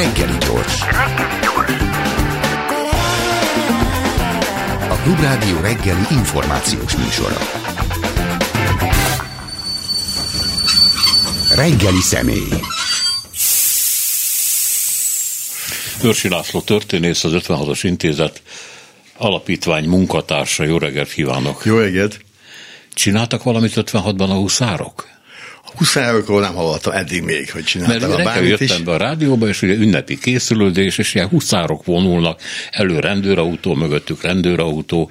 Reggeli gyors. A Klubrádió reggeli információs műsora. Reggeli személy. Őrsi László történész, az 56-os intézet alapítvány munkatársa. Jó reggelt kívánok! Jó reggelt! Csináltak valamit 56-ban a huszárok? A huszárokról nem hallottam eddig még, hogy csináltak Mert a jöttem is. be a rádióba, és ugye ünnepi készülődés, és ilyen huszárok vonulnak, elő rendőrautó, mögöttük rendőrautó,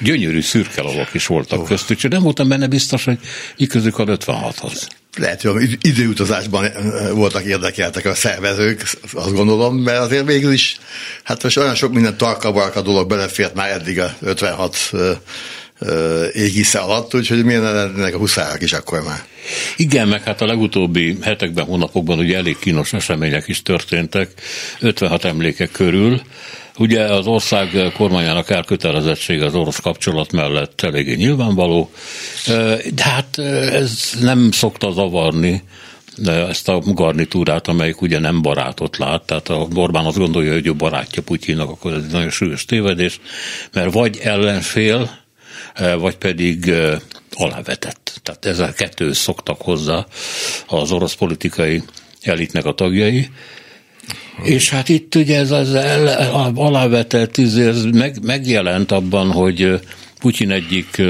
gyönyörű szürke lovak is voltak oh. köztük, és nem voltam benne biztos, hogy mi közük a 56-hoz. Lehet, hogy id- időutazásban eh, voltak érdekeltek a szervezők, azt gondolom, mert azért végül is, hát most olyan sok minden tarkabarka dolog belefért már eddig a 56 ö, ö, égisze alatt, úgyhogy milyen lennének a huszárok is akkor már. Igen, meg hát a legutóbbi hetekben, hónapokban ugye elég kínos események is történtek, 56 emlékek körül. Ugye az ország kormányának elkötelezettsége az orosz kapcsolat mellett eléggé nyilvánvaló, de hát ez nem szokta zavarni ezt a garnitúrát, amelyik ugye nem barátot lát, tehát a Orbán azt gondolja, hogy ő barátja Putyinnak, akkor ez egy nagyon súlyos tévedés, mert vagy ellenfél, vagy pedig alávetett. Tehát ezzel kettő szoktak hozzá az orosz politikai elitnek a tagjai. És hát itt ugye ez az el, alávetett, ez meg, megjelent abban, hogy Putyin egyik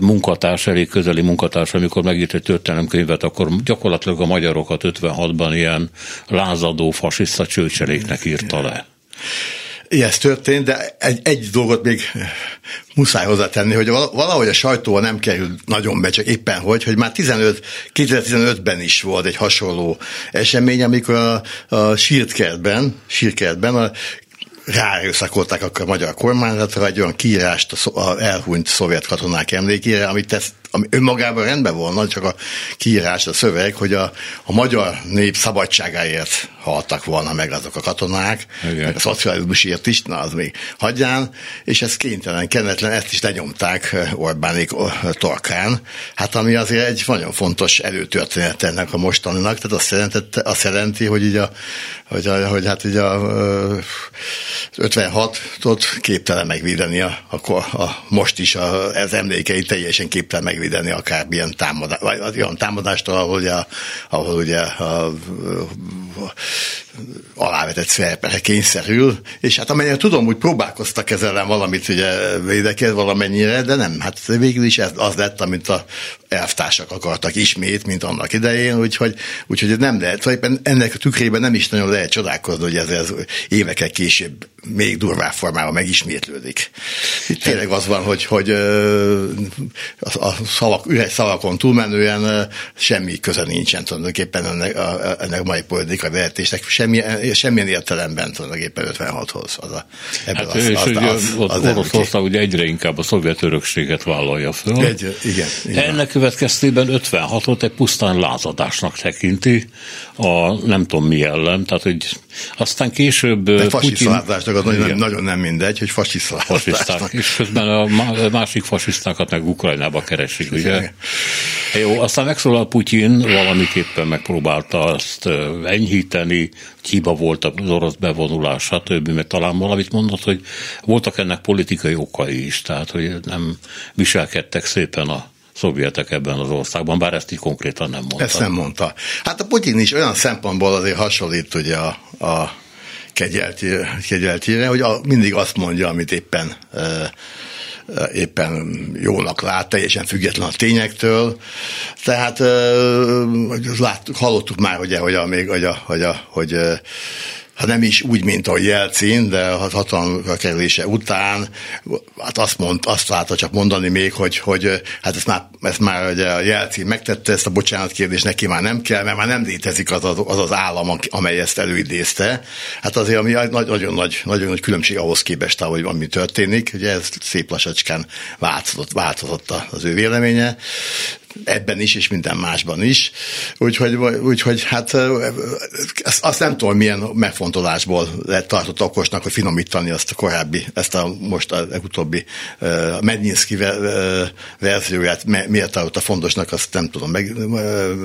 munkatárs, elég közeli munkatárs, amikor megírt egy történelemkönyvet, akkor gyakorlatilag a magyarokat 56-ban ilyen lázadó fasiszta csőcseléknek írta le. Ez történt, de egy, egy dolgot még muszáj hozzátenni, hogy valahogy a sajtóval nem kerül nagyon be, csak éppen hogy, hogy már 15, 2015-ben is volt egy hasonló esemény, amikor a, a sírtkertben, sírtkertben a ráerőszakolták akkor a magyar kormányzatra egy olyan kiírást a elhunyt szovjet katonák emlékére, amit tesz, ami önmagában rendben volna, csak a kiírás, a szöveg, hogy a, a magyar nép szabadságáért haltak volna meg azok a katonák, Igen. meg a szocializmusért is, na az még hagyján, és ez kénytelen, kennetlen, ezt is lenyomták Orbánék torkán, hát ami azért egy nagyon fontos előtörténet ennek a mostaninak, tehát azt jelenti, azt jelenti hogy így a, hogy, a, hogy hát így a 56-ot képtelen megvédeni a, a, a most is a, az emlékeit teljesen képtelen megvédeni akár milyen támadás, vagy olyan támadástól, ahol ugye, ahol ugye a, a, alávetett szerepre kényszerül, és hát amennyire tudom, hogy próbálkoztak ezzel ellen valamit ugye védekezni valamennyire, de nem, hát végül is ez az lett, amit a elvtársak akartak ismét, mint annak idején, úgyhogy, úgyhogy nem lehet, szóval éppen ennek a tükrében nem is nagyon lehet csodálkozni, hogy ez, ez évekkel később még durvább formában megismétlődik. Itt tényleg az van, hogy, hogy a szavak, üres szavakon túlmenően semmi köze nincsen tulajdonképpen ennek a, ennek a mai politikai vezetésnek, semmi, semmilyen értelemben tulajdonképpen 56-hoz. Az a, hát az, és az, ugye az, az, az Oroszország ugye egyre inkább a szovjet örökséget vállalja föl. Egy, igen, igen. Ennek következtében 56-ot egy pusztán lázadásnak tekinti, a nem tudom mi ellen, tehát hogy aztán később... De fasisztalázásnak az nagyon, nagyon nem mindegy, hogy fasisztalázásnak. És közben a másik fasisztákat meg Ukrajnába keresik, ugye? Jó, aztán megszólal Putyin, valamiképpen megpróbálta azt enyhíteni, hiba volt az orosz bevonulás, stb., mert talán valamit mondott, hogy voltak ennek politikai okai is, tehát hogy nem viselkedtek szépen a szovjetek ebben az országban, bár ezt így konkrétan nem mondta. Ezt nem mondta. Hát a Putyin is olyan szempontból azért hasonlít ugye a, a kegyeltére, hogy a, mindig azt mondja, amit éppen éppen jónak lát, teljesen független a tényektől. Tehát láttuk, hallottuk már, hogy, hogy a, hogy, a, hogy, a, hogy hát nem is úgy, mint a Jelcin, de a hatalomra kerülése után, hát azt, mond, azt látta csak mondani még, hogy, hogy hát ezt már, ezt már ugye a Jelcin megtette, ezt a bocsánat kérdést neki már nem kell, mert már nem létezik az az, az, az állam, amely ezt előidézte. Hát azért ami nagyon nagy, nagyon nagy különbség ahhoz képest, hogy ami történik, ugye ez szép lassacskán változott, változott az ő véleménye. Ebben is, és minden másban is. Úgyhogy, úgyhogy hát azt nem tudom, milyen megfontolásból tartott okosnak, hogy finomítani azt a korábbi, ezt a most a utóbbi uh, Mednyinszki verzióját, miért tartotta fontosnak, azt nem tudom, meg,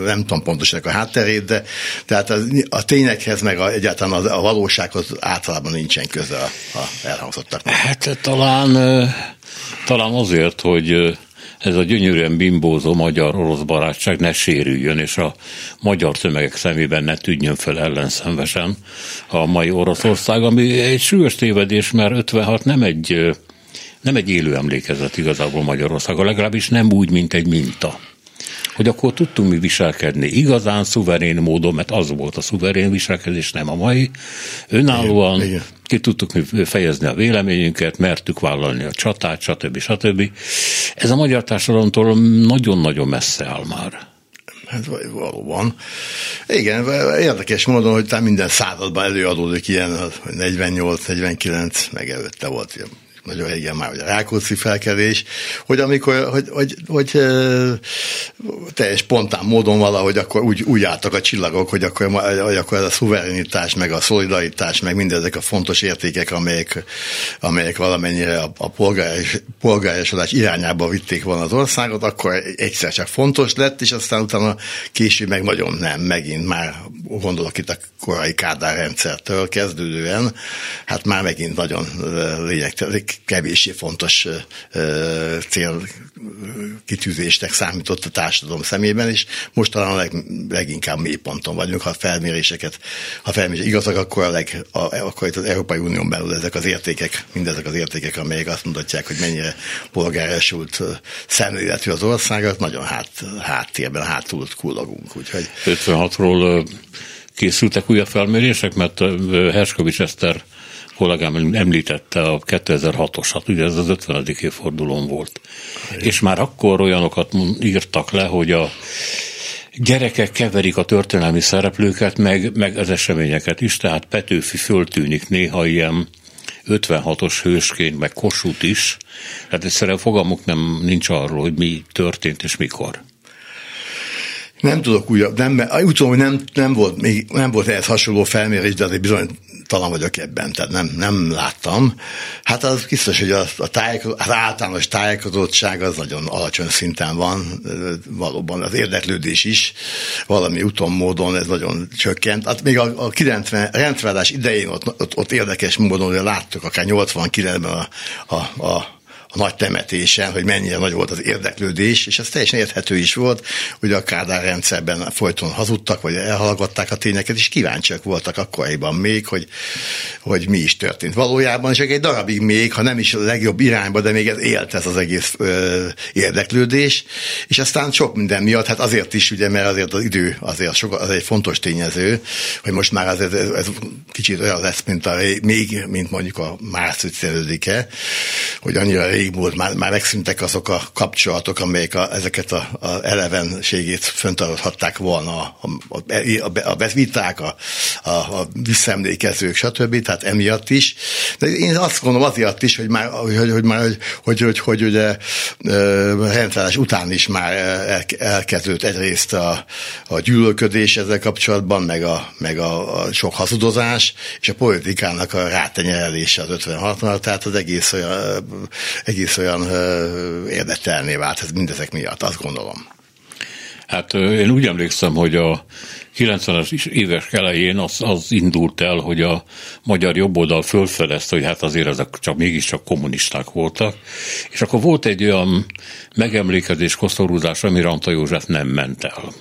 nem tudom pontosan a hátterét, de tehát a, a tényekhez, meg a, egyáltalán a, a valósághoz általában nincsen köze a, a elhangzottaknak. Hát talán, talán azért, hogy ez a gyönyörűen bimbózó magyar-orosz barátság ne sérüljön, és a magyar tömegek szemében ne tűnjön fel ellenszenvesen a mai Oroszország, ami egy súlyos tévedés, mert 56 nem egy, nem egy élő emlékezet igazából Magyarországon, legalábbis nem úgy, mint egy minta hogy akkor tudtunk mi viselkedni igazán szuverén módon, mert az volt a szuverén viselkedés, nem a mai. Önállóan igen. Ki tudtuk mi fejezni a véleményünket, mertük vállalni a csatát, stb. stb. Ez a magyar társadalomtól nagyon-nagyon messze áll már. Hát valóban. Igen, érdekes módon, hogy minden században előadódik ilyen, 48-49, meg előtte volt ilyen nagyon régen már, hogy a Rákóczi felkelés, hogy amikor, hogy, hogy, hogy, hogy teljes spontán módon valahogy akkor úgy, úgy álltak a csillagok, hogy akkor, hogy akkor ez a szuverenitás, meg a szolidaritás, meg mindezek a fontos értékek, amelyek, amelyek valamennyire a, a polgárosodás irányába vitték volna az országot, akkor egyszer csak fontos lett, és aztán utána később meg nagyon nem, megint már gondolok itt a korai Kádár rendszertől kezdődően, hát már megint nagyon lényegtelen, kevéssé fontos célkitűzésnek számított a társadalom szemében, és most talán a leg, leginkább mélyponton vagyunk, ha a felméréseket, ha felmérések igazak, akkor, a leg, a, akkor itt az Európai Unión belül ezek az értékek, mindezek az értékek, amelyek azt mutatják, hogy mennyire polgárosult szemléletű az országot, nagyon hát, háttérben, hátul kullogunk. Úgyhogy... 56-ról készültek újabb felmérések, mert Herskovics Eszter kollégám említette a 2006-osat, ugye ez az 50. évfordulón volt. Igen. És már akkor olyanokat írtak le, hogy a gyerekek keverik a történelmi szereplőket, meg, meg az eseményeket is, tehát Petőfi föltűnik néha ilyen 56-os hősként, meg Kossuth is, tehát egyszerűen fogalmuk nem nincs arról, hogy mi történt és mikor. Nem tudok újabb, nem, úgy tudom, hogy nem, nem, volt, még, nem volt ehhez hasonló felmérés, de azért bizony talan vagyok ebben, tehát nem, nem láttam. Hát az biztos, hogy a, a az általános tájékozottság az nagyon alacsony szinten van, valóban az érdeklődés is, valami úton, módon ez nagyon csökkent. Hát még a, a 90 rendfelállás idején ott, ott, ott érdekes módon, hogy láttuk akár 89-ben a, a, a a nagy temetésen, hogy mennyire nagy volt az érdeklődés, és ez teljesen érthető is volt, hogy a Kádár rendszerben folyton hazudtak, vagy elhallgatták a tényeket, és kíváncsiak voltak akkoriban még, hogy, hogy mi is történt. Valójában, és egy darabig még, ha nem is a legjobb irányba, de még ez élt ez az egész ö, érdeklődés, és aztán sok minden miatt, hát azért is, ugye, mert azért az idő azért sok, az egy fontos tényező, hogy most már azért ez, ez kicsit olyan lesz, mint a, még, mint mondjuk a március 5 hogy annyira rég volt, már, már megszűntek azok a kapcsolatok, amelyek a, ezeket a, a elevenségét föntarthatták volna, a, a, a, a viták, a, a, a visszaemlékezők, stb. Tehát emiatt is. De én azt gondolom azért is, hogy már, hogy, hogy, már, hogy, hogy, hogy, hogy ugye rendszeres után is már el, elkezdődött egyrészt a, a gyűlölködés ezzel kapcsolatban, meg a, meg a, a sok hazudozás, és a politikának a rátenyerelése az 56 tehát az egész olyan, egész olyan érdekelné vált ez mindezek miatt, azt gondolom. Hát én úgy emlékszem, hogy a 90-es éves elején az, az indult el, hogy a magyar jobboldal fölfedezte, hogy hát azért ezek csak mégiscsak kommunisták voltak, és akkor volt egy olyan megemlékezés, koszorúzás, amire Anta József nem ment el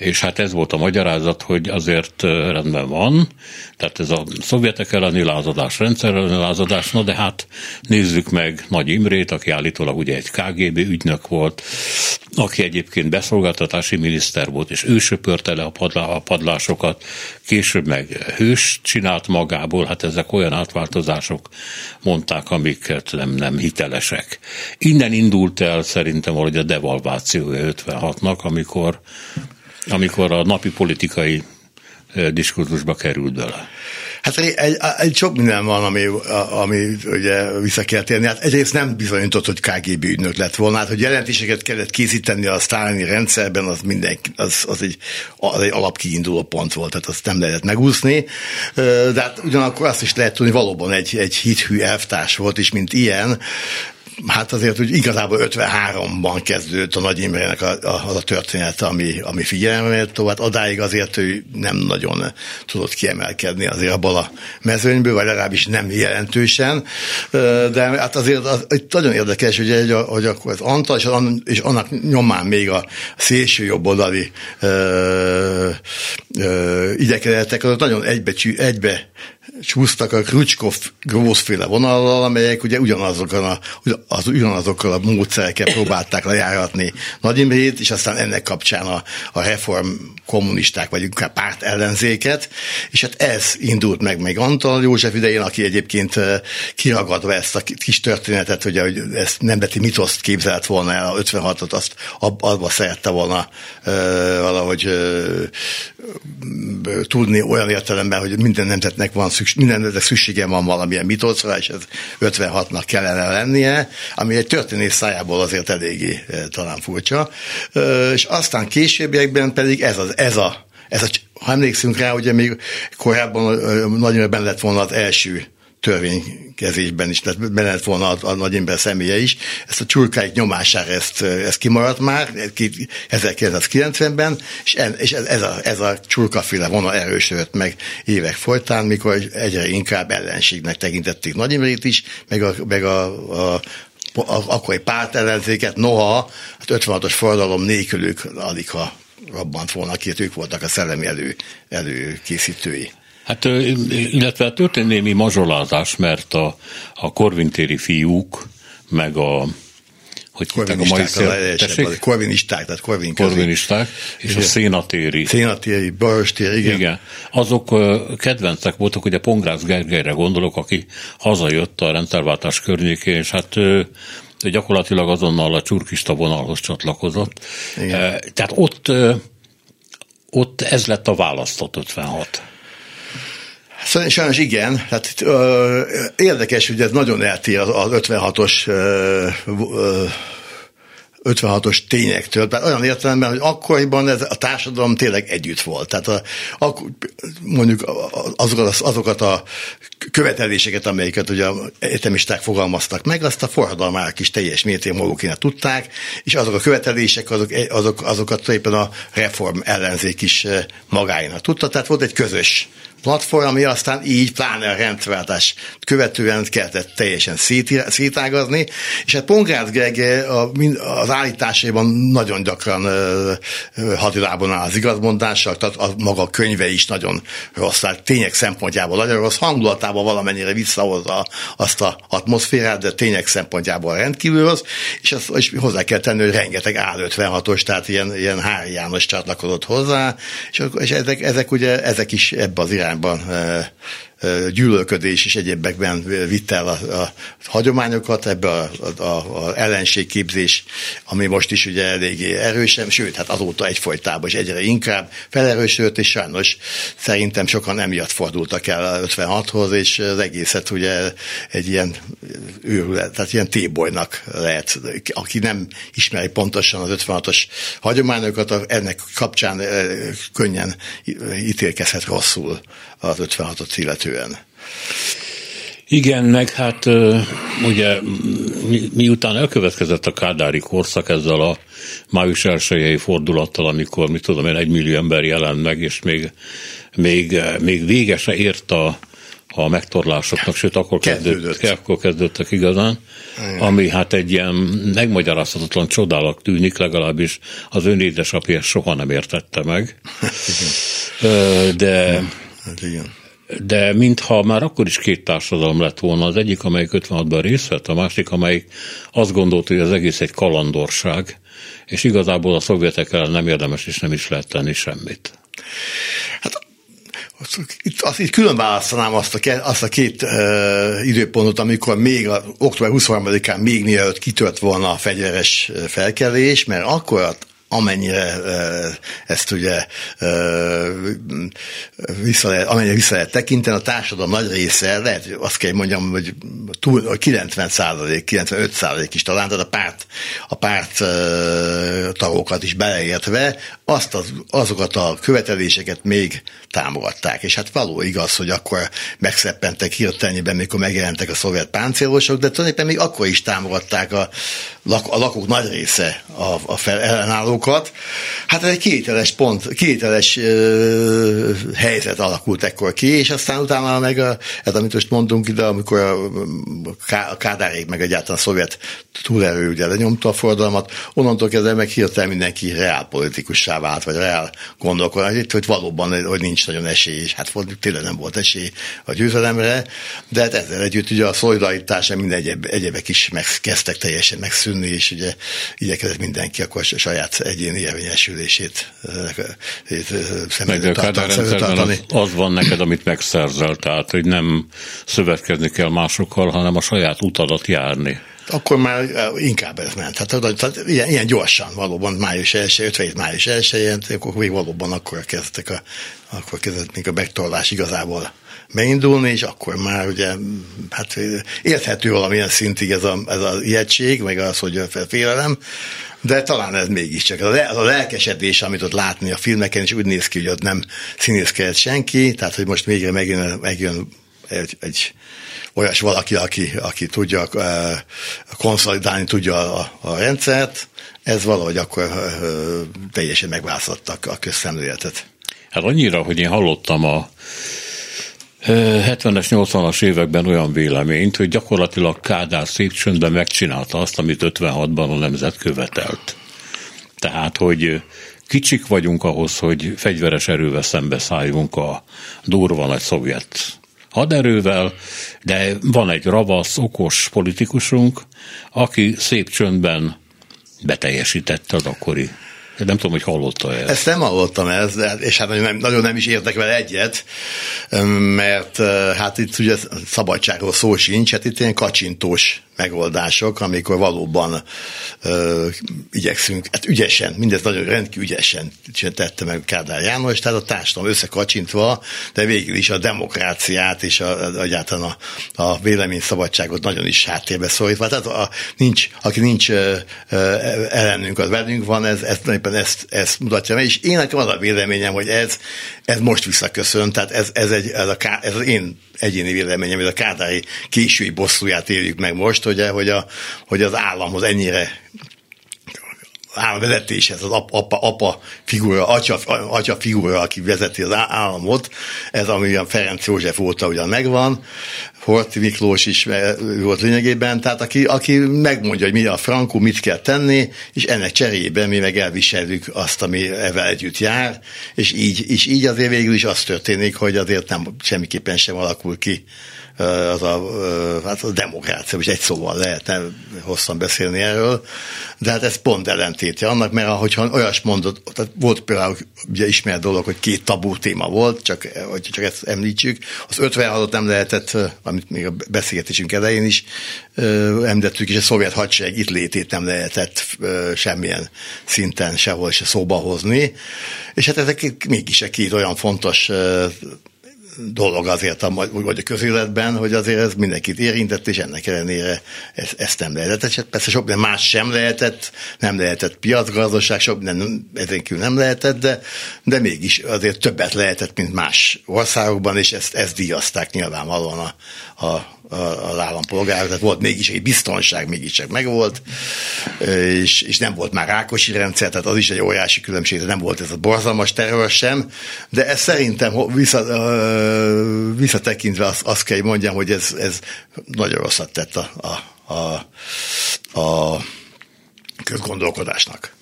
és hát ez volt a magyarázat, hogy azért rendben van, tehát ez a szovjetek elleni lázadás, rendszer elleni lázadás, na de hát nézzük meg Nagy Imrét, aki állítólag ugye egy KGB ügynök volt, aki egyébként beszolgáltatási miniszter volt, és ő söpörte le a, padlá, a padlásokat, később meg hős csinált magából, hát ezek olyan átváltozások mondták, amiket nem, nem hitelesek. Innen indult el szerintem valahogy a devalvációja 56-nak, amikor amikor a napi politikai diskurzusba került bele. Hát egy, egy, egy sok minden van, ami, ami ugye vissza kell térni. Hát egyrészt nem bizonyított, hogy KGB ügynök lett volna. Hát, hogy jelentéseket kellett készíteni a sztálini rendszerben, az, minden, az, az, egy, az egy alapkiinduló pont volt, tehát azt nem lehetett megúszni. De hát ugyanakkor azt is lehet tudni, valóban egy, egy hithű elvtárs volt, és mint ilyen, hát azért hogy igazából 53-ban kezdődött a Nagy Imrének a, a, az a történet, ami, ami figyeleméltó, hát adáig azért ő nem nagyon tudott kiemelkedni azért abból a mezőnyből, vagy legalábbis nem jelentősen, de hát azért az, itt nagyon érdekes, hogy, hogy akkor az Antal és, és annak nyomán még a szélső jobboldali igyekezetek, azok nagyon egybe, egybe csúsztak a Krutskov grószféle vonallal, amelyek ugye ugyanazokon a, az, ugyanazokkal a módszerekkel próbálták lejáratni Nagy Imrét, és aztán ennek kapcsán a, a reform kommunisták, vagy inkább párt ellenzéket, és hát ez indult meg még Antal József idején, aki egyébként kiragadva ezt a kis történetet, hogy, hogy ezt nemzeti mitoszt képzelt volna el, a 56-ot, azt abba szerette volna valahogy tudni olyan értelemben, hogy minden nemzetnek van szükség, minden nemzetnek szüksége van valamilyen mitoszra, és ez 56-nak kellene lennie, ami egy történész szájából azért eléggé talán furcsa. És aztán későbbiekben pedig ez, az, ez a ez a, ha emlékszünk rá, ugye még korábban nagyon benne lett volna az első törvénykezésben is, tehát benne lett volna a, a nagy ember személye is. Ezt a csurkáik nyomására ezt, ezt kimaradt már 1990-ben, és, en, és ez, a, ez a csurkaféle vonal erősödött meg évek folytán, mikor egyre inkább ellenségnek tekintették Nagy Imrét is, meg a, meg a, a akkor egy párt ellenzéket, noha hát 56-os forradalom nélkülük alig ha robbant volna ki, ők voltak a szellemi elő, előkészítői. Hát, illetve a történelmi mazsolázás, mert a, a korvintéri fiúk, meg a hogy a mai szél... Korvinisták, tehát korvin Korvinisták, és igen. a szénatéri. Szénatéri, Barostér, igen. igen. Azok kedvencek voltak, ugye Pongrász Gergelyre gondolok, aki hazajött a rendszerváltás környékén, és hát gyakorlatilag azonnal a csurkista vonalhoz csatlakozott. Igen. Tehát ott, ott ez lett a választott 56. Sajnos igen, hát ö, érdekes, hogy ez nagyon eltér az, az 56-os ö, ö, 56-os tényektől, tehát olyan értelemben, hogy akkoriban ez a társadalom tényleg együtt volt. Tehát a, a, mondjuk azokat, azokat a követeléseket, amelyeket ugye egyetemisták fogalmaztak meg, azt a forradalmárok is teljes mértékben magukének tudták, és azok a követelések, azok, azok, azokat éppen a reform ellenzék is magáénak tudta, tehát volt egy közös platform, ami aztán így, pláne a rendváltás követően kellett teljesen szétágazni, és hát Pongrácz Gergely az állításaiban nagyon gyakran hadilában áll az igazmondással, tehát a maga könyve is nagyon rossz, tehát tények szempontjából nagyon rossz, hangulatában valamennyire visszahozza azt a atmoszférát, de tények szempontjából rendkívül rossz, és, azt, és hozzá kell tenni, hogy rengeteg A56-os, tehát ilyen, ilyen Hári János csatlakozott hozzá, és, és ezek, ezek ugye, ezek is ebbe az irány irányban gyűlölködés és egyébekben vitte el a, a hagyományokat, ebbe a, a, a, ellenségképzés, ami most is ugye eléggé erősen, sőt, hát azóta egyfolytában is egyre inkább felerősödött, és sajnos szerintem sokan emiatt fordultak el 56-hoz, és az egészet ugye egy ilyen őrület, tehát ilyen tébolynak lehet, aki nem ismeri pontosan az 56-os hagyományokat, ennek kapcsán könnyen ítélkezhet rosszul az 56-ot illetően. Igen, meg hát ugye miután elkövetkezett a kádári korszak ezzel a május elsőjei fordulattal, amikor, mit tudom én, egy millió ember jelent meg, és még, még, még vége se ért a, a megtorlásoknak, sőt akkor, kezdődött, akkor kezdődtek igazán, Igen. ami hát egy ilyen megmagyarázhatatlan csodálat tűnik, legalábbis az ön édesapja soha nem értette meg. De Hát igen. De mintha már akkor is két társadalom lett volna, az egyik, amelyik 56-ban részt vett, a másik, amelyik azt gondolta, hogy az egész egy kalandorság, és igazából a szovjetek ellen nem érdemes és nem is lehet tenni semmit. Hát itt, azt, itt külön választanám azt a, azt a két uh, időpontot, amikor még a, október 23-án még mielőtt kitört volna a fegyveres felkelés, mert akkor amennyire ezt ugye vissza lehet, amennyire vissza lehet tekinteni, a társadalom nagy része, lehet, azt kell mondjam, hogy túl, 90 százalék, 95 százalék is talán, tehát a párt, a párt tagokat is beleértve, azt az, azokat a követeléseket még támogatták. És hát való igaz, hogy akkor megszeppentek hirtelenében, mikor megjelentek a szovjet páncélosok, de tulajdonképpen még akkor is támogatták a, a lakók nagy része a, a fel, ellenállókat. Hát egy kételes pont, kételes ö, helyzet alakult ekkor ki, és aztán utána meg, a, ez amit most mondtunk ide, amikor a, a Kádárék meg egyáltalán a szovjet túlerő ugye lenyomta a forradalmat, onnantól kezdve meg hirtelen mindenki reálpolitikussá vált, vagy reál gondolkodás, hogy valóban hogy nincs nagyon esély, és hát tényleg nem volt esély a győzelemre, de hát ezzel együtt ugye a szolidaritás, minden egyéb, egyebek is meg, teljesen megszűnni, és ugye igyekezett mindenki akkor saját egyéni érvényesülését szem előtt tartani. Az van neked, amit megszerzel, tehát hogy nem szövetkezni kell másokkal, hanem a saját utadat járni akkor már inkább ez ment. Tehát, tehát ilyen, ilyen gyorsan, valóban május 1 57 május 1 akkor még valóban akkor kezdtek a, akkor kezdett még a megtorlás igazából beindulni, és akkor már ugye, hát érthető valamilyen szintig ez a, ez a ijegység, meg az, hogy a félelem, de talán ez mégiscsak. Az a lelkesedés, amit ott látni a filmeken, és úgy néz ki, hogy ott nem színészkedett senki, tehát hogy most végre megjön, megjön egy, egy olyas valaki, aki, aki tudja uh, konszolidálni tudja a, a rendszert, ez valahogy akkor uh, teljesen megváltoztattak a közszemléletet. Hát annyira, hogy én hallottam a 70-es, 80-as években olyan véleményt, hogy gyakorlatilag Kádár szép csöndben megcsinálta azt, amit 56-ban a nemzet követelt. Tehát, hogy kicsik vagyunk ahhoz, hogy fegyveres erővel szembeszálljunk a durva nagy szovjet haderővel, de van egy ravasz, okos politikusunk, aki szép csöndben beteljesítette az akkori nem tudom, hogy hallotta ezt. Ezt nem hallottam, ez, de, és hát nagyon nem, nagyon nem is értek vele egyet, mert hát itt ugye szabadságról szó sincs, hát itt ilyen kacsintós megoldások, amikor valóban ö, igyekszünk, hát ügyesen, mindez nagyon rendkívül ügyesen tette meg Kádár János, tehát a társadalom összekacsintva, de végül is a demokráciát és a, egyáltalán a, a véleményszabadságot nagyon is háttérbe szorítva. Tehát a, nincs, aki nincs ö, ö, ellenünk, az velünk van, ez, ez éppen ezt, ezt mutatja meg, és én nekem az a véleményem, hogy ez, ez most visszaköszön, tehát ez, ez, egy, ez, a, ez az én egyéni véleményem, hogy a kádári késői bosszúját éljük meg most, hogy, hogy, a, hogy az államhoz ennyire államvezetéshez, az apa, apa, apa figura, atya, atya figura, aki vezeti az államot, ez ami a Ferenc József óta ugyan megvan, Horti Miklós is volt lényegében, tehát aki, aki megmondja, hogy mi a frankú, mit kell tenni, és ennek cserébe mi meg elviseljük azt, ami ezzel együtt jár, és így, és így azért végül is az történik, hogy azért nem semmiképpen sem alakul ki az a, hát a demokrácia, és egy szóval lehetne hosszan beszélni erről, de hát ez pont ellentétje annak, mert ahogyha olyas mondott, tehát volt például ugye ismert dolog, hogy két tabú téma volt, csak, hogy csak ezt említsük, az 56-ot nem lehetett, amit még a beszélgetésünk elején is említettük, és a szovjet hadsereg itt létét nem lehetett semmilyen szinten sehol se szóba hozni, és hát ezek mégis egy két olyan fontos dolog azért a, vagy a közéletben, hogy azért ez mindenkit érintett, és ennek ellenére ezt, ezt nem lehetett. Hát persze sok minden más sem lehetett, nem lehetett piacgazdaság, sok minden ezen kívül nem lehetett, de, de mégis azért többet lehetett, mint más országokban, és ezt, ezt díjazták nyilvánvalóan a, a az állampolgárok, tehát volt mégis egy biztonság, mégiscsak megvolt, és, és nem volt már Rákosi rendszer, tehát az is egy óriási különbség, nem volt ez a borzalmas terror sem, de ez szerintem vissza, visszatekintve azt, azt kell, mondjam, hogy ez, ez nagyon rosszat tett a, a, a, a közgondolkodásnak.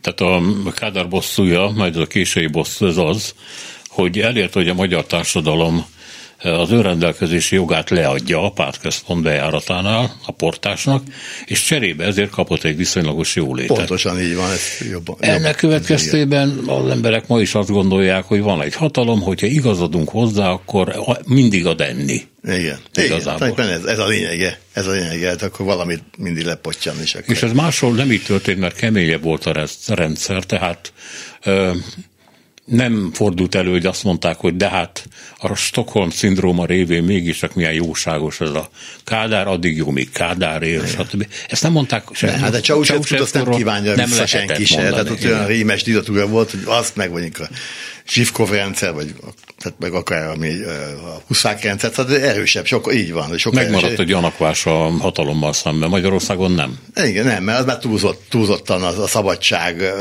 Tehát a Kádár bosszúja, majd a késői bosszú az az, hogy elért, hogy a magyar társadalom az önrendelkezési jogát leadja a pártközpont bejáratánál a portásnak, és cserébe ezért kapott egy viszonylagos jólétet. Pontosan így van. Ez jobban, Ennek jobban, következtében az emberek ma is azt gondolják, hogy van egy hatalom, hogyha igazadunk hozzá, akkor mindig ad enni. Igen, Igazából. Igen, ez, ez a lényege, ez a lényege, hát akkor valamit mindig lepottyan. És, akkor... És ez máshol nem így történt, mert keményebb volt a rendszer, tehát nem fordult elő, hogy azt mondták, hogy de hát a Stockholm szindróma révén mégis csak milyen jóságos ez a Kádár, addig jó, míg Kádár él, stb. Ezt nem mondták sem. Hát de Ceausescu azt nem kívánja nem vissza senki se. Tehát ott olyan rémes diktatúra volt, hogy azt meg vagyunk a Zsivkov rendszer, vagy tehát meg akár ami a Huszák rendszer, tehát erősebb, sok, így van. Sok Megmaradt erősebb. a gyanakvás a hatalommal szemben, Magyarországon nem. Igen, nem, mert az már túlzott, túlzottan az a szabadság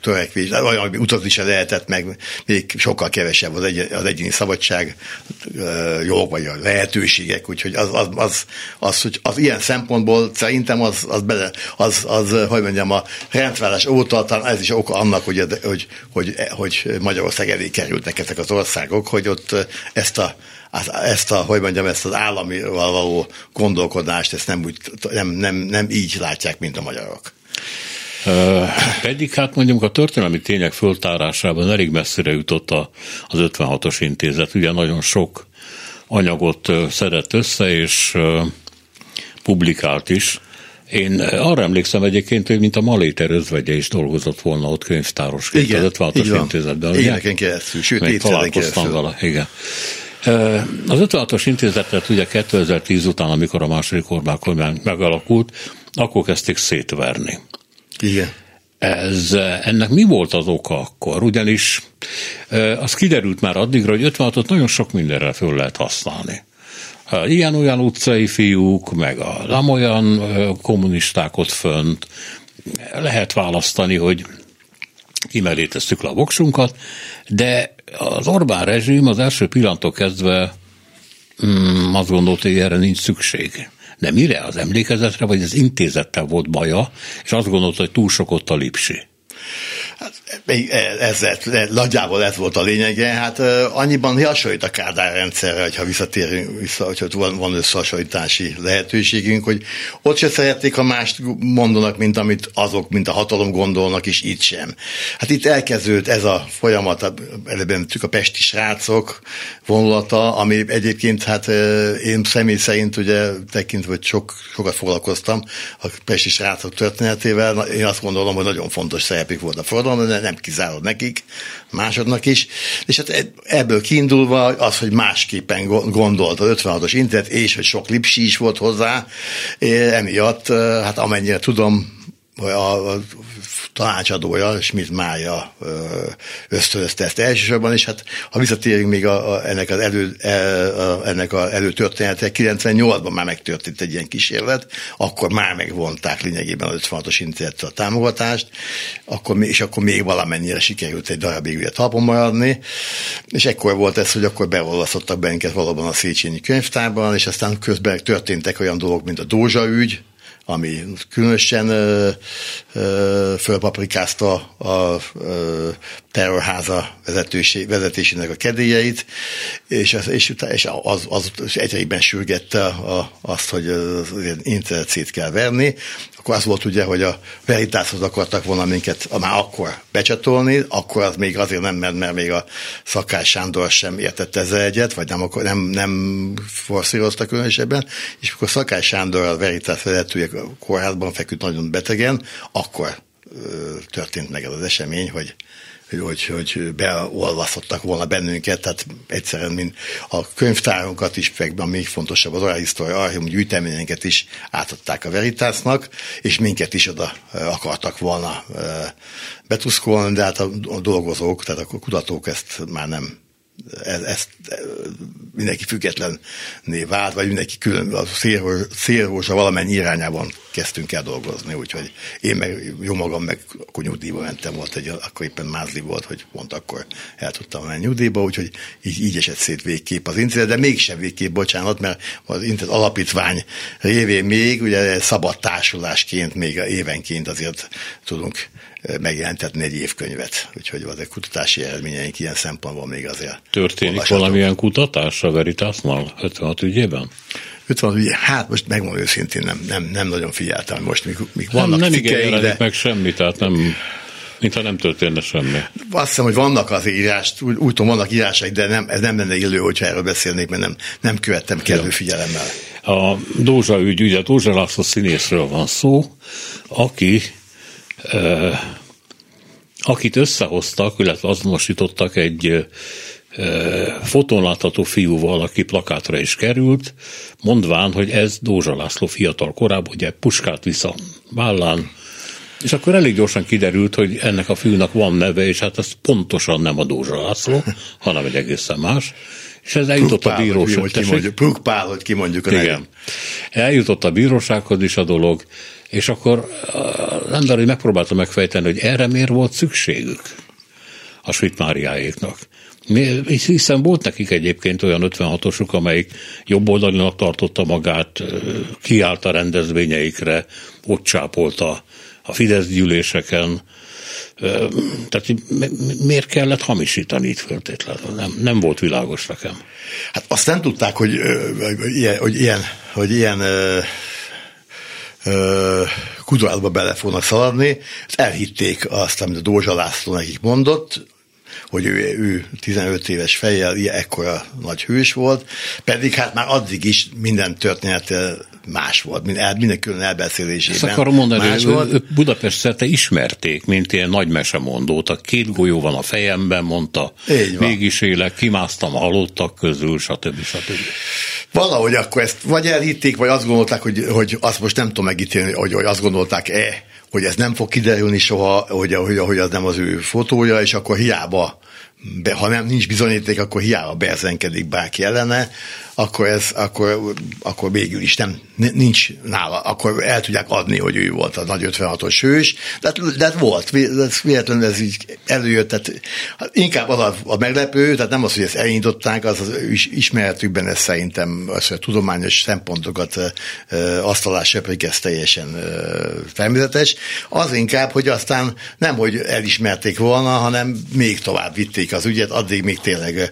törekvés, olyan utat is lehetett, meg még sokkal kevesebb az, egy, az egyéni szabadság jog, vagy a lehetőségek, úgyhogy az, az, az, az, hogy az ilyen szempontból szerintem az, az, bele, az, az, hogy mondjam, a rendválás óta talán ez is oka annak, hogy, hogy, hogy, hogy Magyarország elé kerültek ezek az országok, hogy ott ezt a ezt a, hogy mondjam, ezt az állami való gondolkodást, ezt nem, úgy, nem, nem, nem így látják, mint a magyarok. Pedig hát mondjuk a történelmi tények föltárásában elég messzire jutott a, az 56-os intézet. Ugye nagyon sok anyagot szedett össze, és publikált is. Én arra emlékszem egyébként, hogy mint a Maléter özvegye is dolgozott volna ott könyvtárosként igen, az 56-os intézetben. Éveken keresztül, sőt, Még találkoztam vele, igen. Az 56-os intézetet ugye 2010 után, amikor a második Orbán kormány megalakult, akkor kezdték szétverni. Igen. Ez, ennek mi volt az oka akkor? Ugyanis az kiderült már addigra, hogy 56-ot nagyon sok mindenre föl lehet használni. Ilyen-olyan utcai fiúk, meg a lamolyan kommunisták ott fönt, lehet választani, hogy kimelé tesszük le a voksunkat, de az Orbán rezsim az első pillanattól kezdve mm, azt gondolta, hogy erre nincs szükség. De mire? Az emlékezetre, vagy az intézettel volt baja, és azt gondolta, hogy túl sok ott a lipsi. Hát, ez, ez, nagyjából ez volt a lényege. Hát annyiban hasonlít a Kádár rendszerre, ha visszatérünk vissza, hogy ott van, van összehasonlítási lehetőségünk, hogy ott se szerették, ha mást mondanak, mint amit azok, mint a hatalom gondolnak, és itt sem. Hát itt elkezdődött ez a folyamat, előbb a pesti srácok vonulata, ami egyébként hát én személy szerint ugye tekintve, hogy sok, sokat foglalkoztam a pesti srácok történetével, én azt gondolom, hogy nagyon fontos szerepük volt a forradalom, de nem kizárólag nekik, másodnak is. És hát ebből kiindulva az, hogy másképpen gondolt az 56-os internet, és hogy sok lipsi is volt hozzá, emiatt, hát amennyire tudom, a, a tanácsadója, Schmidt Mája ösztönözte ezt elsősorban, és hát ha visszatérünk még a, a, ennek az elő, e, a, ennek az előtörténetek, 98-ban már megtörtént egy ilyen kísérlet, akkor már megvonták lényegében az 56-os intézetre a támogatást, akkor, és akkor még valamennyire sikerült egy darabig ugye talpon maradni, és ekkor volt ez, hogy akkor beolvasztottak bennünket valóban a Széchenyi könyvtárban, és aztán közben történtek olyan dolgok, mint a Dózsa ügy, ami különösen ö, ö, fölpaprikázta a terrorháza vezetésének a kedélyeit, és, az, és, és az, az, az egyreiben sürgette a, azt, hogy az internet szét kell verni. Akkor az volt ugye, hogy a Veritashoz akartak volna minket már akkor becsatolni, akkor az még azért nem, mert, mert még a Szakás Sándor sem értett ezzel egyet, vagy nem, nem, nem forszírozta különösebben, és akkor Szakás Sándor a Veritas vezetője kórházban feküdt nagyon betegen, akkor történt meg ez az esemény, hogy hogy, hogy beolvasztottak volna bennünket, tehát egyszerűen mint a könyvtárunkat is, meg még fontosabb az Oráhisztória Archívum gyűjteményeket is átadták a Veritasnak, és minket is oda akartak volna betuszkolni, de hát a dolgozók, tehát a kutatók ezt már nem ez, ezt mindenki függetlenné vált, vagy mindenki külön a szélrózsa valamennyi irányában kezdtünk el dolgozni, úgyhogy én meg jó magam meg akkor nyugdíjba mentem, volt egy, akkor éppen mázli volt, hogy pont akkor el tudtam menni nyugdíjba, úgyhogy így, így esett szét végképp az internet, de mégsem végképp, bocsánat, mert az internet alapítvány révén még, ugye szabad társulásként, még évenként azért tudunk megjelentetni egy évkönyvet. Úgyhogy az egy kutatási eredményeink ilyen szempontból még azért. Történik olvashatom. valamilyen kutatás a Veritasnál 56 ügyében? 56 ügy, hát most megmondom őszintén, nem, nem, nem nagyon figyeltem most, mik, mik vannak nem, nem igen de... meg semmi, tehát nem, mintha nem történne semmi. Azt hiszem, hogy vannak az írást, úgy, úgy tudom, vannak írásai, de nem, ez nem lenne illő, hogyha erről beszélnék, mert nem, nem követtem kellő ja. figyelemmel. A Dózsa ügy, ugye Dózsa László színészről van szó, aki akit összehoztak, illetve azonosítottak egy fotón látható fiúval, aki plakátra is került, mondván, hogy ez Dózsa László fiatal korában, ugye puskát vissza vállán, és akkor elég gyorsan kiderült, hogy ennek a fiúnak van neve, és hát ez pontosan nem a Dózsa László, hanem egy egészen más. És ez eljutott Prukpál, a bírósághoz. Prukpál, hogy kimondjuk a Igen. Eljutott a bírósághoz is a dolog, és akkor az ember megpróbálta megfejteni, hogy erre miért volt szükségük a Svit Máriáéknak. Hiszen volt nekik egyébként olyan 56-osuk, amelyik jobboldalinak tartotta magát, kiállt a rendezvényeikre, ott csápolta a Fidesz gyűléseken, tehát miért kellett hamisítani itt föltétlenül? Nem, nem volt világos nekem. Hát azt nem tudták, hogy, hogy ilyen, hogy ilyen kudarcba bele fognak szaladni. Elhitték azt, amit a Dózsa László nekik mondott, hogy ő, ő 15 éves fejjel ilyen ekkora nagy hős volt, pedig hát már addig is minden történet más volt, minden külön elbeszélésében. Ezt akarom mondani, más hogy volt. Budapest szerte ismerték, mint ilyen nagy mesemondót. A két golyó van a fejemben, mondta, mégis élek, kimásztam a halottak közül, stb. stb. Valahogy akkor ezt vagy elhitték, vagy azt gondolták, hogy, hogy azt most nem tudom megítélni, hogy, hogy azt gondolták-e, hogy ez nem fog kiderülni soha, hogy, hogy, hogy az nem az ő fotója, és akkor hiába be, ha nem nincs bizonyíték, akkor hiába berzenkedik bárki ellene, akkor, ez, akkor, akkor végül is nem, nincs nála, akkor el tudják adni, hogy ő volt a nagy 56-os hős, de, de hát volt, ez véletlenül ez így előjött, tehát inkább az a, a meglepő, tehát nem az, hogy ezt elindították, az az ismeretükben ez szerintem az, hogy a tudományos szempontokat asztalás söprik, ez teljesen természetes, az inkább, hogy aztán nem, hogy elismerték volna, hanem még tovább vitték az ügyet, addig még tényleg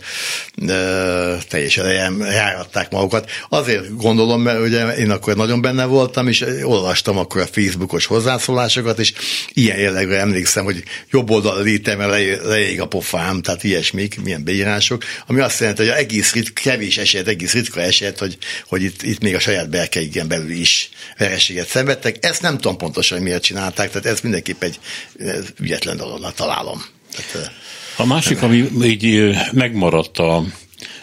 teljesen ráadták magukat. Azért gondolom, mert ugye én akkor nagyon benne voltam, és olvastam akkor a Facebookos hozzászólásokat, és ilyen jellegre emlékszem, hogy jobb oldal létem, leég a pofám, tehát ilyesmik, milyen beírások, ami azt jelenti, hogy egész rit, kevés eset, egész ritka eset, hogy, hogy itt, itt még a saját berkeigen belül is vereséget szenvedtek. Ezt nem tudom pontosan, miért csinálták, tehát ez mindenképp egy ügyetlen dolognak találom. Tehát, a másik, ami így megmaradt a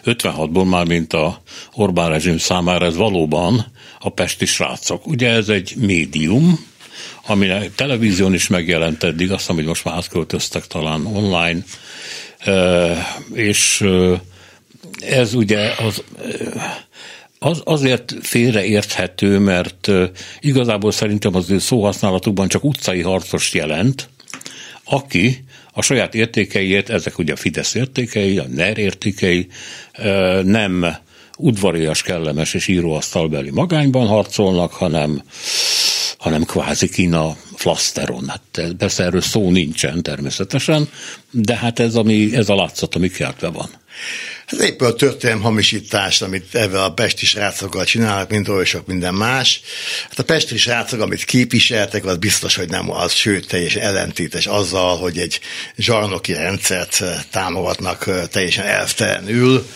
56-ból már, mint a Orbán rezsim számára, ez valóban a pesti srácok. Ugye ez egy médium, ami televízión is megjelent eddig, azt hiszem, hogy most már átköltöztek talán online, és ez ugye az, az azért félreérthető, mert igazából szerintem az ő szóhasználatukban csak utcai harcos jelent, aki a saját értékeiért, ezek ugye a Fidesz értékei, a NER értékei, nem udvarias, kellemes és íróasztalbeli magányban harcolnak, hanem, hanem kvázi Kína flaszteron. Hát persze erről szó nincsen természetesen, de hát ez, ami, ez a látszat, ami keltve van. Ez éppen a történelem hamisítást, amit ebben a pesti srácokkal csinálnak, mint oly sok minden más. Hát a pesti srácok, amit képviseltek, az biztos, hogy nem az, sőt, teljesen ellentétes azzal, hogy egy zsarnoki rendszert támogatnak teljesen elvtelenül.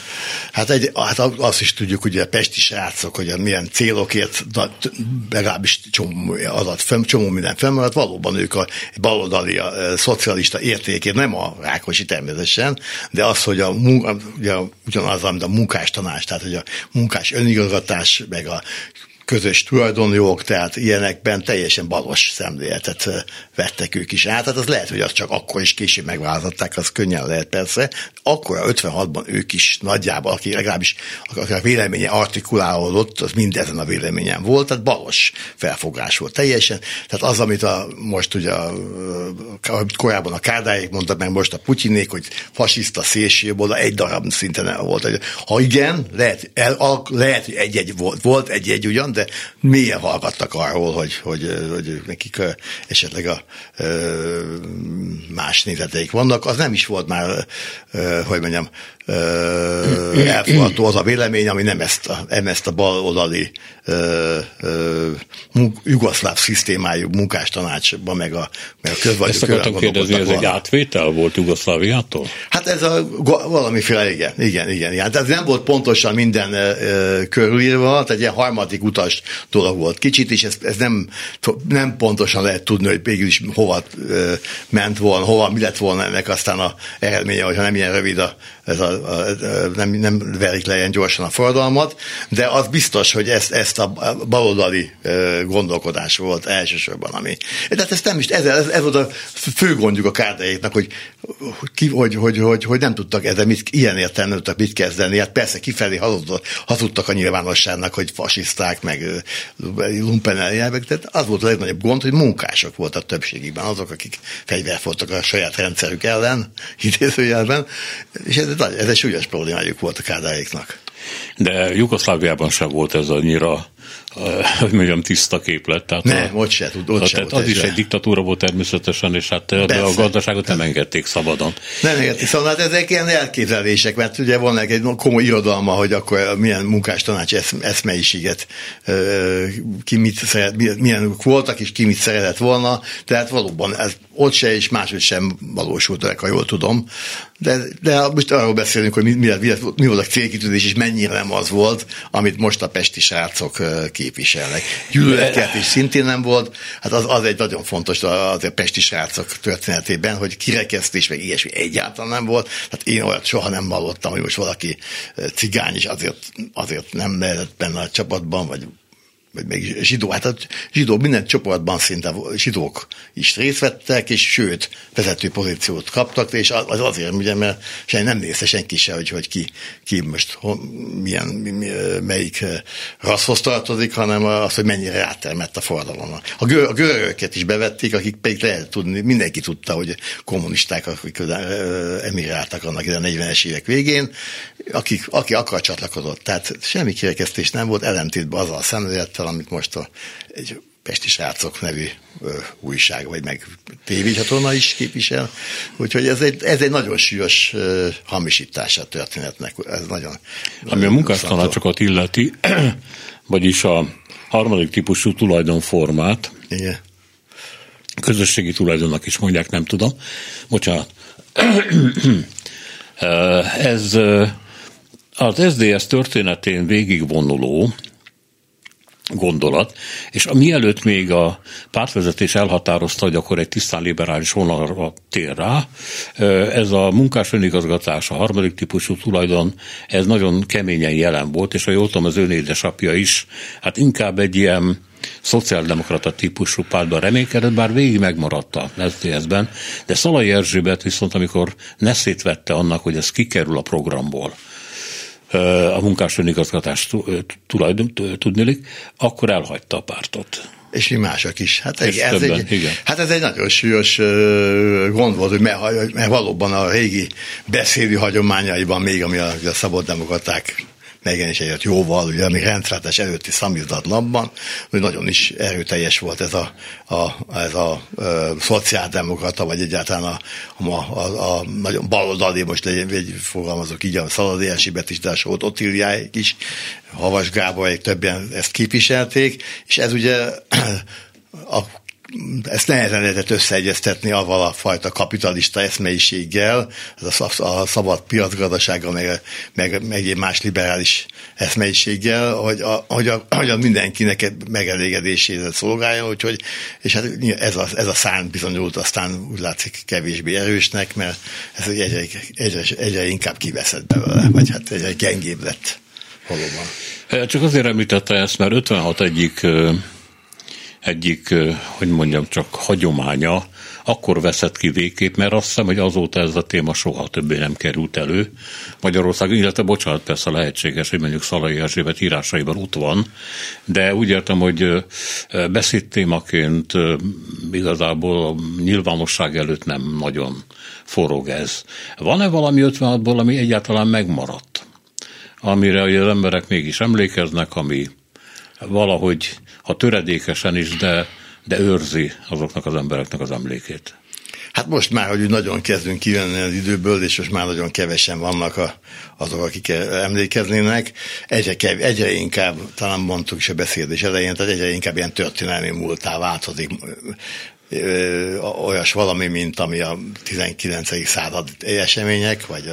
Hát, egy, hát azt is tudjuk, hogy a pesti srácok, hogy milyen célokért, legalábbis csomó adat, csomó minden fennmaradt, valóban ők a baloldali, a szocialista értékért, nem a Rákosi természetesen, de az, hogy a, ugye ugyanaz, mint a munkás tanács, tehát hogy a munkás önigazgatás, meg a közös tulajdonjog, tehát ilyenekben teljesen balos szemléletet vettek ők is át. Tehát az lehet, hogy az csak akkor is később megváltották, az könnyen lehet persze. Akkor a 56-ban ők is nagyjából, aki legalábbis a véleménye artikulálódott, az mindezen a véleményen volt, tehát balos felfogás volt teljesen. Tehát az, amit a, most ugye a, korábban a Kárdáék mondtak, meg most a Putyinék, hogy fasiszta szélsőjobb egy darab szinten volt. Ha igen, lehet, el, lehet hogy egy-egy volt, volt egy-egy ugyan, de mélyen hallgattak arról, hogy, hogy, hogy nekik esetleg a más nézeteik vannak. Az nem is volt már, hogy mondjam, elfogadható az a vélemény, ami nem ezt a, nem ezt a baloldali jugoszláv szisztémájú munkástanácsban, meg a, meg a közvagyú Ezt akartam kérdezni, ez egy átvétel volt Jugoszláviától? Hát ez a valamiféle, igen, igen, igen. igen. Tehát nem volt pontosan minden uh, körülírva, tehát egy ilyen harmadik utas dolog volt kicsit, és ez, ez nem, nem pontosan lehet tudni, hogy végül is hova uh, ment volna, hova, mi lett volna ennek aztán a eredménye, hogyha nem ilyen rövid a, ez a nem, nem verik le ilyen gyorsan a forradalmat, de az biztos, hogy ezt, ezt a baloldali gondolkodás volt elsősorban, ami. Tehát ez nem is, ez, ez, ez volt a fő gondjuk a kárdáiknak, hogy, hogy, hogy, hogy, hogy, hogy nem tudtak ezzel mit, ilyen értelemben tudtak mit kezdeni. Hát persze kifelé hazudtak, hazudtak a nyilvánosságnak, hogy fasiszták, meg lumpen tehát az volt a legnagyobb gond, hogy munkások voltak többségében, azok, akik fegyverfoltak a saját rendszerük ellen, idézőjelben, és ez, ez egy súlyos problémájuk volt a kárdáiknak. De Jugoszláviában sem volt ez annyira hogy mondjam, tiszta képlet. Tehát nem, a, ott se, ott se tehát az is egy diktatúra volt természetesen, és hát Persze. a gazdaságot nem engedték szabadon. Nem engedték szabadon, hát ezek ilyen elképzelések, mert ugye van egy komoly irodalma, hogy akkor milyen munkástanács eszmeiséget ki mit szeret, milyen voltak, és ki mit szeretett volna, tehát valóban ez ott se és máshogy sem valósult meg, ha jól tudom. De, de most arról beszélünk, hogy mi, mi, mi, mi volt a célkitűzés, és mennyire nem az volt, amit most a pesti srácok képviselnek. Gyűlöletkeltés szintén nem volt, hát az, az egy nagyon fontos az a pesti srácok történetében, hogy kirekesztés, meg ilyesmi egyáltalán nem volt. Hát én olyat soha nem hallottam, hogy most valaki cigány, és azért, azért nem lehetett benne a csapatban, vagy vagy még zsidó, hát a zsidó minden csoportban szinte zsidók is részt vettek, és sőt, vezető pozíciót kaptak, és az azért, ugye, mert senki nem nézte senki se, hogy, hogy ki, ki most milyen, melyik rasszhoz tartozik, hanem az, hogy mennyire rátermett a forradalom. A, gör, a görögöket is bevették, akik pedig lehet tudni, mindenki tudta, hogy kommunisták, akik emigráltak annak ide a 40-es évek végén, akik, aki akar csatlakozott. Tehát semmi kirekesztés nem volt, ellentétben azzal a szemlélettel, amit most a, egy Pesti Srácok nevű ö, újság, vagy meg tévécsatorna is képvisel. Úgyhogy ez egy, ez egy nagyon súlyos ö, hamisítása a történetnek. Ez nagyon, Ami a munkástanácsokat illeti, vagyis a harmadik típusú tulajdonformát, Igen. közösségi tulajdonnak is mondják, nem tudom. Bocsánat. ez az SDS történetén végigvonuló gondolat, és mielőtt még a pártvezetés elhatározta, hogy akkor egy tisztán liberális vonalra tér rá, ez a munkás önigazgatás, a harmadik típusú tulajdon, ez nagyon keményen jelen volt, és a jól tudom, az ön édesapja is, hát inkább egy ilyen szociáldemokrata típusú pártban reménykedett, bár végig megmaradt a SZDSZ-ben, de Szalai Erzsébet viszont, amikor neszét vette annak, hogy ez kikerül a programból, a munkás önigazgatás tulajdon, tudnilik, akkor elhagyta a pártot. És mi mások is. Hát, ez, ez többen, egy, igen. hát ez egy nagyon súlyos gond volt, hogy mert, mert valóban a régi beszélő hagyományaiban még, ami a, a szabaddemokraták megjelenéséért jóval, ugye még rendszeres előtti szamizdat napban, hogy nagyon is erőteljes volt ez a, a, ez a, a szociáldemokrata, vagy egyáltalán a, a, a, a nagyon baloldali, most egy, egy fogalmazok így, a Szaladi Elsibet is, de a Sót Otiliáik is, Havas Gábor, többen ezt képviselték, és ez ugye a ezt nehezen lehetett összeegyeztetni avval a fajta kapitalista eszmeiséggel, ez a, a szabad piacgazdasággal, meg, meg, meg egy más liberális eszmeiséggel, hogy a, hogy a, hogy a mindenkinek megelégedésére szolgálja, úgyhogy, és hát ez a, ez a szán bizonyult aztán úgy látszik kevésbé erősnek, mert ez egyre, egyre, egyre inkább kiveszett belőle, vagy hát egyre gyengébb lett valóban. Csak azért említette ezt, mert 56 egyik egyik, hogy mondjam, csak hagyománya, akkor veszett ki végképp, mert azt hiszem, hogy azóta ez a téma soha többé nem került elő Magyarországon, illetve bocsánat, persze lehetséges, hogy mondjuk Szalai Erzsébet írásaiban ott van, de úgy értem, hogy beszédtémaként igazából a nyilvánosság előtt nem nagyon forog ez. Van-e valami 56-ból, ami egyáltalán megmaradt? Amire az emberek mégis emlékeznek, ami valahogy ha töredékesen is, de, de őrzi azoknak az embereknek az emlékét. Hát most már, hogy nagyon kezdünk kijönni az időből, és most már nagyon kevesen vannak a, azok, akik emlékeznének. Egyre, kev, egyre inkább, talán mondtuk is a beszélés elején, tehát egyre inkább ilyen történelmi múltá változik olyas valami, mint ami a 19. század események, vagy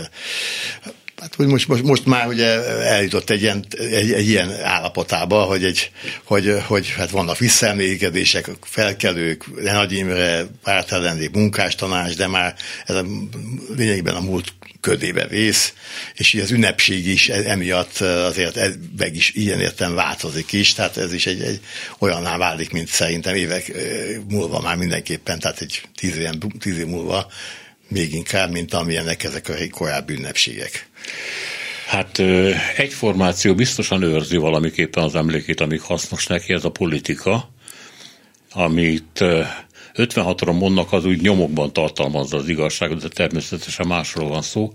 Hát hogy most, most, most már ugye eljutott egy ilyen, egy, egy ilyen állapotába, hogy, egy, hogy, hogy hát vannak visszaemlékezések, felkelők, Nagy Imre, pártellenzék, munkástanács, de már ez a, lényegében a múlt ködébe vész, és így az ünnepség is e, emiatt azért meg is ilyen értem változik is, tehát ez is egy, egy olyanná válik, mint szerintem évek múlva már mindenképpen, tehát egy tíz év, tíz év múlva még inkább, mint amilyenek ezek a korábbi ünnepségek. Hát egy formáció biztosan őrzi valamiképpen az emlékét, amik hasznos neki, ez a politika, amit 56-ra mondnak, az úgy nyomokban tartalmazza az igazságot, de természetesen másról van szó.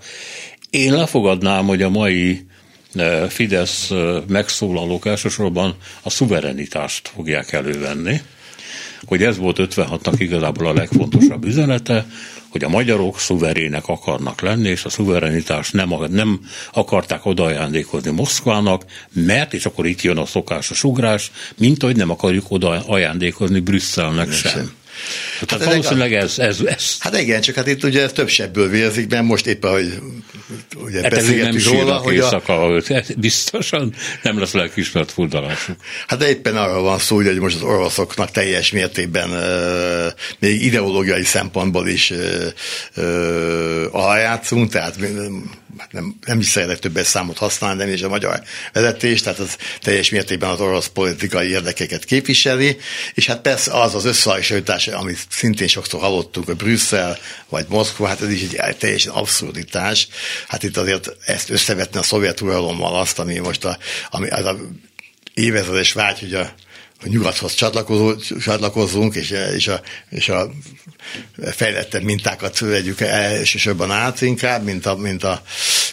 Én lefogadnám, hogy a mai Fidesz megszólalók elsősorban a szuverenitást fogják elővenni, hogy ez volt 56-nak igazából a legfontosabb üzenete, hogy a magyarok szuverének akarnak lenni, és a szuverenitást nem, nem akarták odaajándékozni Moszkvának, mert, és akkor itt jön a szokásos ugrás, mint hogy nem akarjuk oda ajándékozni Brüsszelnek sem. sem. Hát, hát valószínűleg ez, ez, ez. Hát igen, csak hát itt ugye több sebből vérzik, mert most éppen, hogy ugye hát beszélgetünk róla, hogy a... biztosan nem lesz lelkismert fuldalásuk. Hát de éppen arra van szó, hogy most az oroszoknak teljes mértékben még ideológiai szempontból is alájátszunk, tehát hát nem, nem is szeretek többet számot használni, nem is a magyar vezetés, tehát az teljes mértékben az orosz politikai érdekeket képviseli, és hát persze az az összehasonlítás, amit szintén sokszor hallottunk, a Brüsszel vagy Moszkva, hát ez is egy teljesen abszurditás. Hát itt azért ezt összevetni a szovjet uralommal azt, ami most a, ami az a évezredes vágy, hogy a a nyugathoz csatlakozzunk, és, és, a, és a fejlettebb mintákat vegyük elsősorban át inkább, mint, a, mint, a,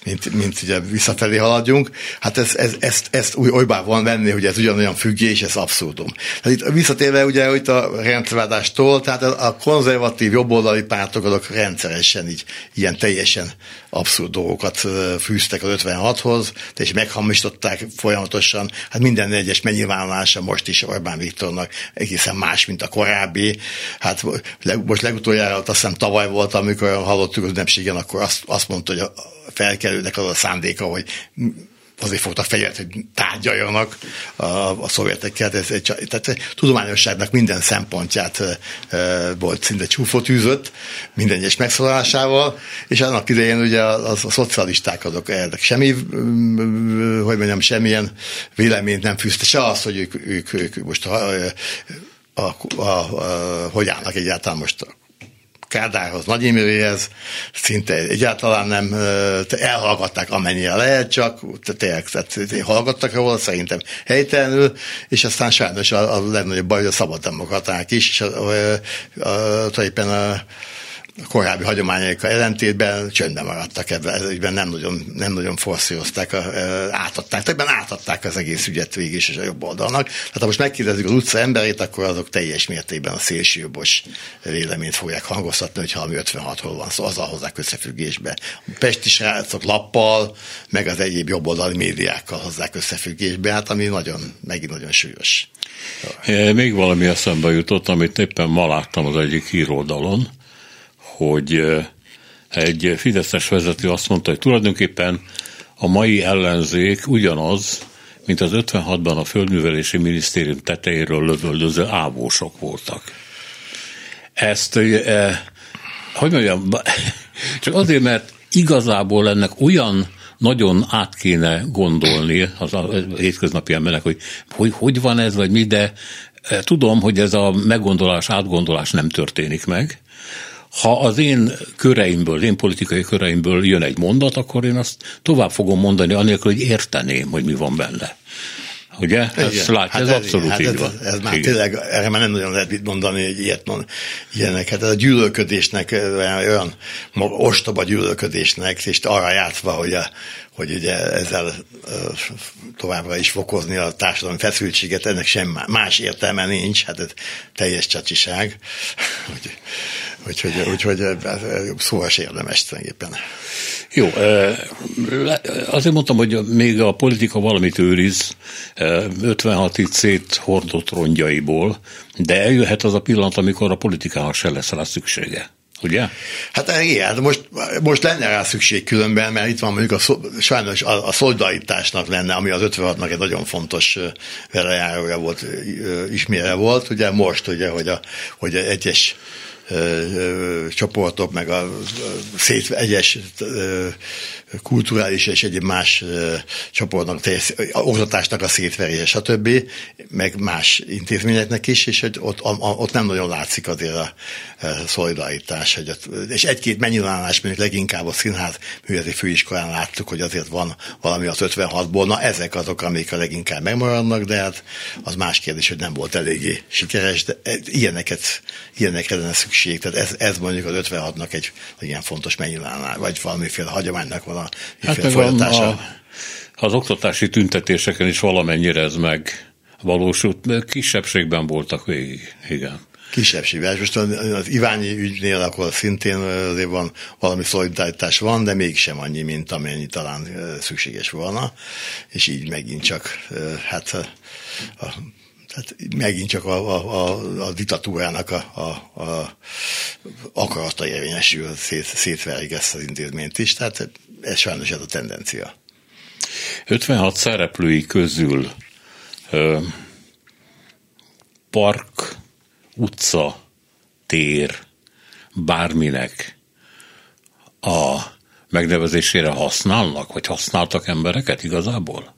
mint, mint ugye visszafelé haladjunk. Hát ez, ez, ezt, ezt úgy olybá van venni, hogy ez ugyanolyan függés, ez abszurdum. Hát itt visszatérve ugye hogy a rendszerváltástól, tehát a konzervatív jobboldali pártok azok rendszeresen így ilyen teljesen abszurd dolgokat fűztek az 56-hoz, és meghamisították folyamatosan. Hát minden egyes megnyilvánulása most is Orbán Viktornak egészen más, mint a korábbi. Hát most legutoljára, azt hiszem tavaly volt, amikor hallottuk az ünnepségen, akkor azt, azt mondta, hogy felkelőnek az a szándéka, hogy azért fogtak fegyvert, hogy tárgyaljanak a, a szovjetekkel. Ez egy, tehát tudományosságnak minden szempontját e, volt szinte csúfot űzött, minden egyes megszólalásával, és annak idején ugye a, a, a szocialisták azok ernek semmi, hogy mondjam, semmilyen véleményt nem fűzte, se az, hogy ők, ők, ők most a, a, a, a, hogy állnak egyáltalán most Kádárhoz, Nagy Imréhez, szinte egyáltalán nem elhallgatták amennyire lehet, csak tényleg hallgattak róla, szerintem helytelenül, és aztán sajnos a, a legnagyobb baj, hogy a szabaddemokraták is, és a, a, a, a, a korábbi hagyományaikkal ellentétben csöndben maradtak ebben, ez ügyben nem nagyon, nem nagyon forszírozták, átadták, többen átadták az egész ügyet végig is a jobb oldalnak. Tehát ha most megkérdezzük az utca emberét, akkor azok teljes mértékben a szélsőjobbos véleményt fogják hangoztatni, hogyha ami 56-ról van szó, szóval azzal hozzák összefüggésbe. A pesti srácok lappal, meg az egyéb jobboldali médiákkal hozzák összefüggésbe, hát ami nagyon, megint nagyon súlyos. Még valami eszembe jutott, amit éppen ma láttam az egyik híroldalon, hogy egy Fideszes vezető azt mondta, hogy tulajdonképpen a mai ellenzék ugyanaz, mint az 56-ban a Földművelési Minisztérium tetejéről lövöldöző ávósok voltak. Ezt, eh, hogy mondjam, csak azért, mert igazából ennek olyan nagyon át kéne gondolni az a hétköznapi embernek, hogy, hogy hogy van ez, vagy mi, de tudom, hogy ez a meggondolás, átgondolás nem történik meg. Ha az én köreimből, az én politikai köreimből jön egy mondat, akkor én azt tovább fogom mondani, anélkül, hogy érteném, hogy mi van benne. Ugye? Ez, lát, hát ez, ez abszolút hát így ez, van. Ez, ez már Igen. tényleg, erre már nem nagyon lehet mit mondani, hogy ilyet mond, ilyenek. Hát ez a gyűlölködésnek, olyan ostoba gyűlölködésnek, és arra játszva, hogy, a, hogy ugye ezzel továbbra is fokozni a társadalmi feszültséget, ennek sem más értelme nincs, hát ez teljes csacsiság. Úgyhogy, úgyhogy szóval se érdemes tulajdonképpen. Jó, azért mondtam, hogy még a politika valamit őriz 56 itt széthordott rongyaiból, de eljöhet az a pillanat, amikor a politikának se lesz rá szüksége. Ugye? Hát igen, hát most, most lenne rá szükség különben, mert itt van mondjuk a, sajnos a, a szolidaritásnak lenne, ami az 56-nak egy nagyon fontos velejárója volt, ismére volt, ugye most, ugye, hogy, a, hogy egyes csoportok, meg a szét, egyes kulturális és egyéb más csoportnak, oktatásnak a szétverése, stb., meg más intézményeknek is, és hogy ott, a, ott nem nagyon látszik azért a, szolidaritás. Hogy ott, és egy-két megnyilvánulás, mondjuk leginkább a színház művészeti főiskolán láttuk, hogy azért van valami az 56-ból, na ezek azok, amik a leginkább megmaradnak, de hát az más kérdés, hogy nem volt eléggé sikeres, de ilyeneket, ilyenekre lenne szükség. Tehát ez, ez mondjuk az 56-nak egy ilyen fontos megnyilvánulás, vagy valamiféle hagyománynak van a hát folytatása. A, az oktatási tüntetéseken is valamennyire ez meg valósult, kisebbségben voltak végig, igen kisebbségben. Most az Iványi ügynél akkor szintén azért van valami szolidaritás van, de mégsem annyi, mint amennyi talán szükséges volna, és így megint csak hát a, tehát megint csak a, a, a, a diktatúrának a, a, a akarata érvényesül, szét, szétverik ezt az intézményt is, tehát ez sajnos ez a tendencia. 56 szereplői közül ö, park, utca, tér, bárminek a megnevezésére használnak, vagy használtak embereket igazából?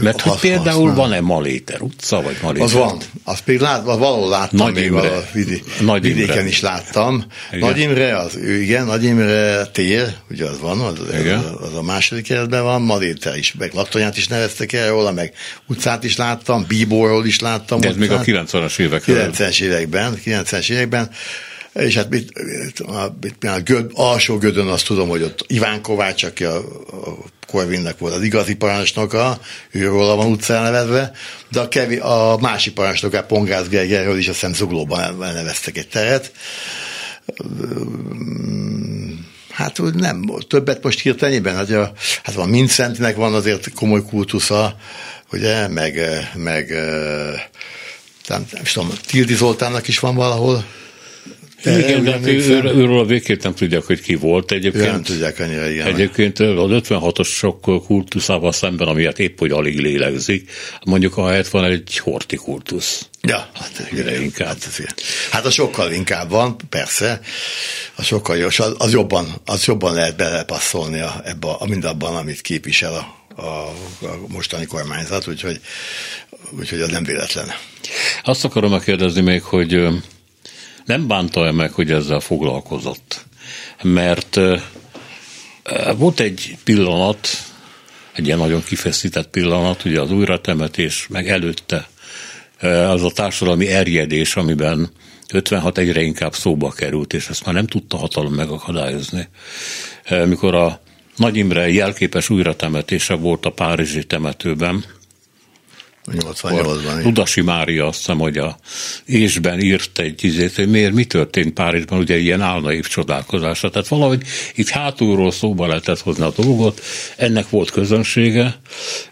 Mert hogy például van-e Maléter utca, vagy Maléter? Az van. Azt még lát, valahol láttam, Nagy még Imre. a vidi, Nagy vidéken Imre. is láttam. Igen. Nagy Imre, az ő, igen, Nagy Imre tér, ugye az van, az, igen. az, az a második keretben van, Maléter is, meg Laktonyát is neveztek el róla, meg utcát is láttam, Bíborról is láttam. De ez utcát. még a 90-es években. 90-es években, 90-es években. És hát mit, a, mit, a göd, alsó gödön azt tudom, hogy ott Iván Kovács, aki a, a Korvinnek volt az igazi parancsnoka, őróla van utcán nevezve, de a, kevi, a másik parancsnoka, Pongász Gergerről is azt Zuglóban elneveztek egy teret. Hát nem, többet most hirtelenében, hát, a, hát van Mincentnek van azért komoly kultusza, ugye, meg, meg nem, nem tudom, Tildi Zoltánnak is van valahol de igen, de hát ő, őről a végképp nem tudják, hogy ki volt. Egyébként, ja, nem tudják annyira, igen. Egyébként az 56-os sok kultuszával szemben, amiért épp, hogy alig lélegzik, mondjuk a helyet van egy hortikultusz. Ja, hát, igen, inkább. Hát, hát a sokkal inkább van, persze. A sokkal jó, az, az, jobban, az jobban lehet belepasszolni a, ebbe a, mindabban, amit képvisel a, a, a mostani kormányzat, úgyhogy, úgyhogy az nem véletlen. Azt akarom megkérdezni még, hogy nem bánta-e meg, hogy ezzel foglalkozott? Mert volt egy pillanat, egy ilyen nagyon kifeszített pillanat, ugye az újratemetés, meg előtte az a társadalmi erjedés, amiben 56 egyre inkább szóba került, és ezt már nem tudta hatalom megakadályozni. Mikor a Nagy Imre jelképes újratemetése volt a Párizsi temetőben, 88-ban. Ludasi Mária azt hiszem, hogy a ésben írt egy izét, hogy miért, mi történt Párizsban, ugye ilyen álnaív csodálkozása. Tehát valahogy itt hátulról szóba lehetett hozni a dolgot, ennek volt közönsége,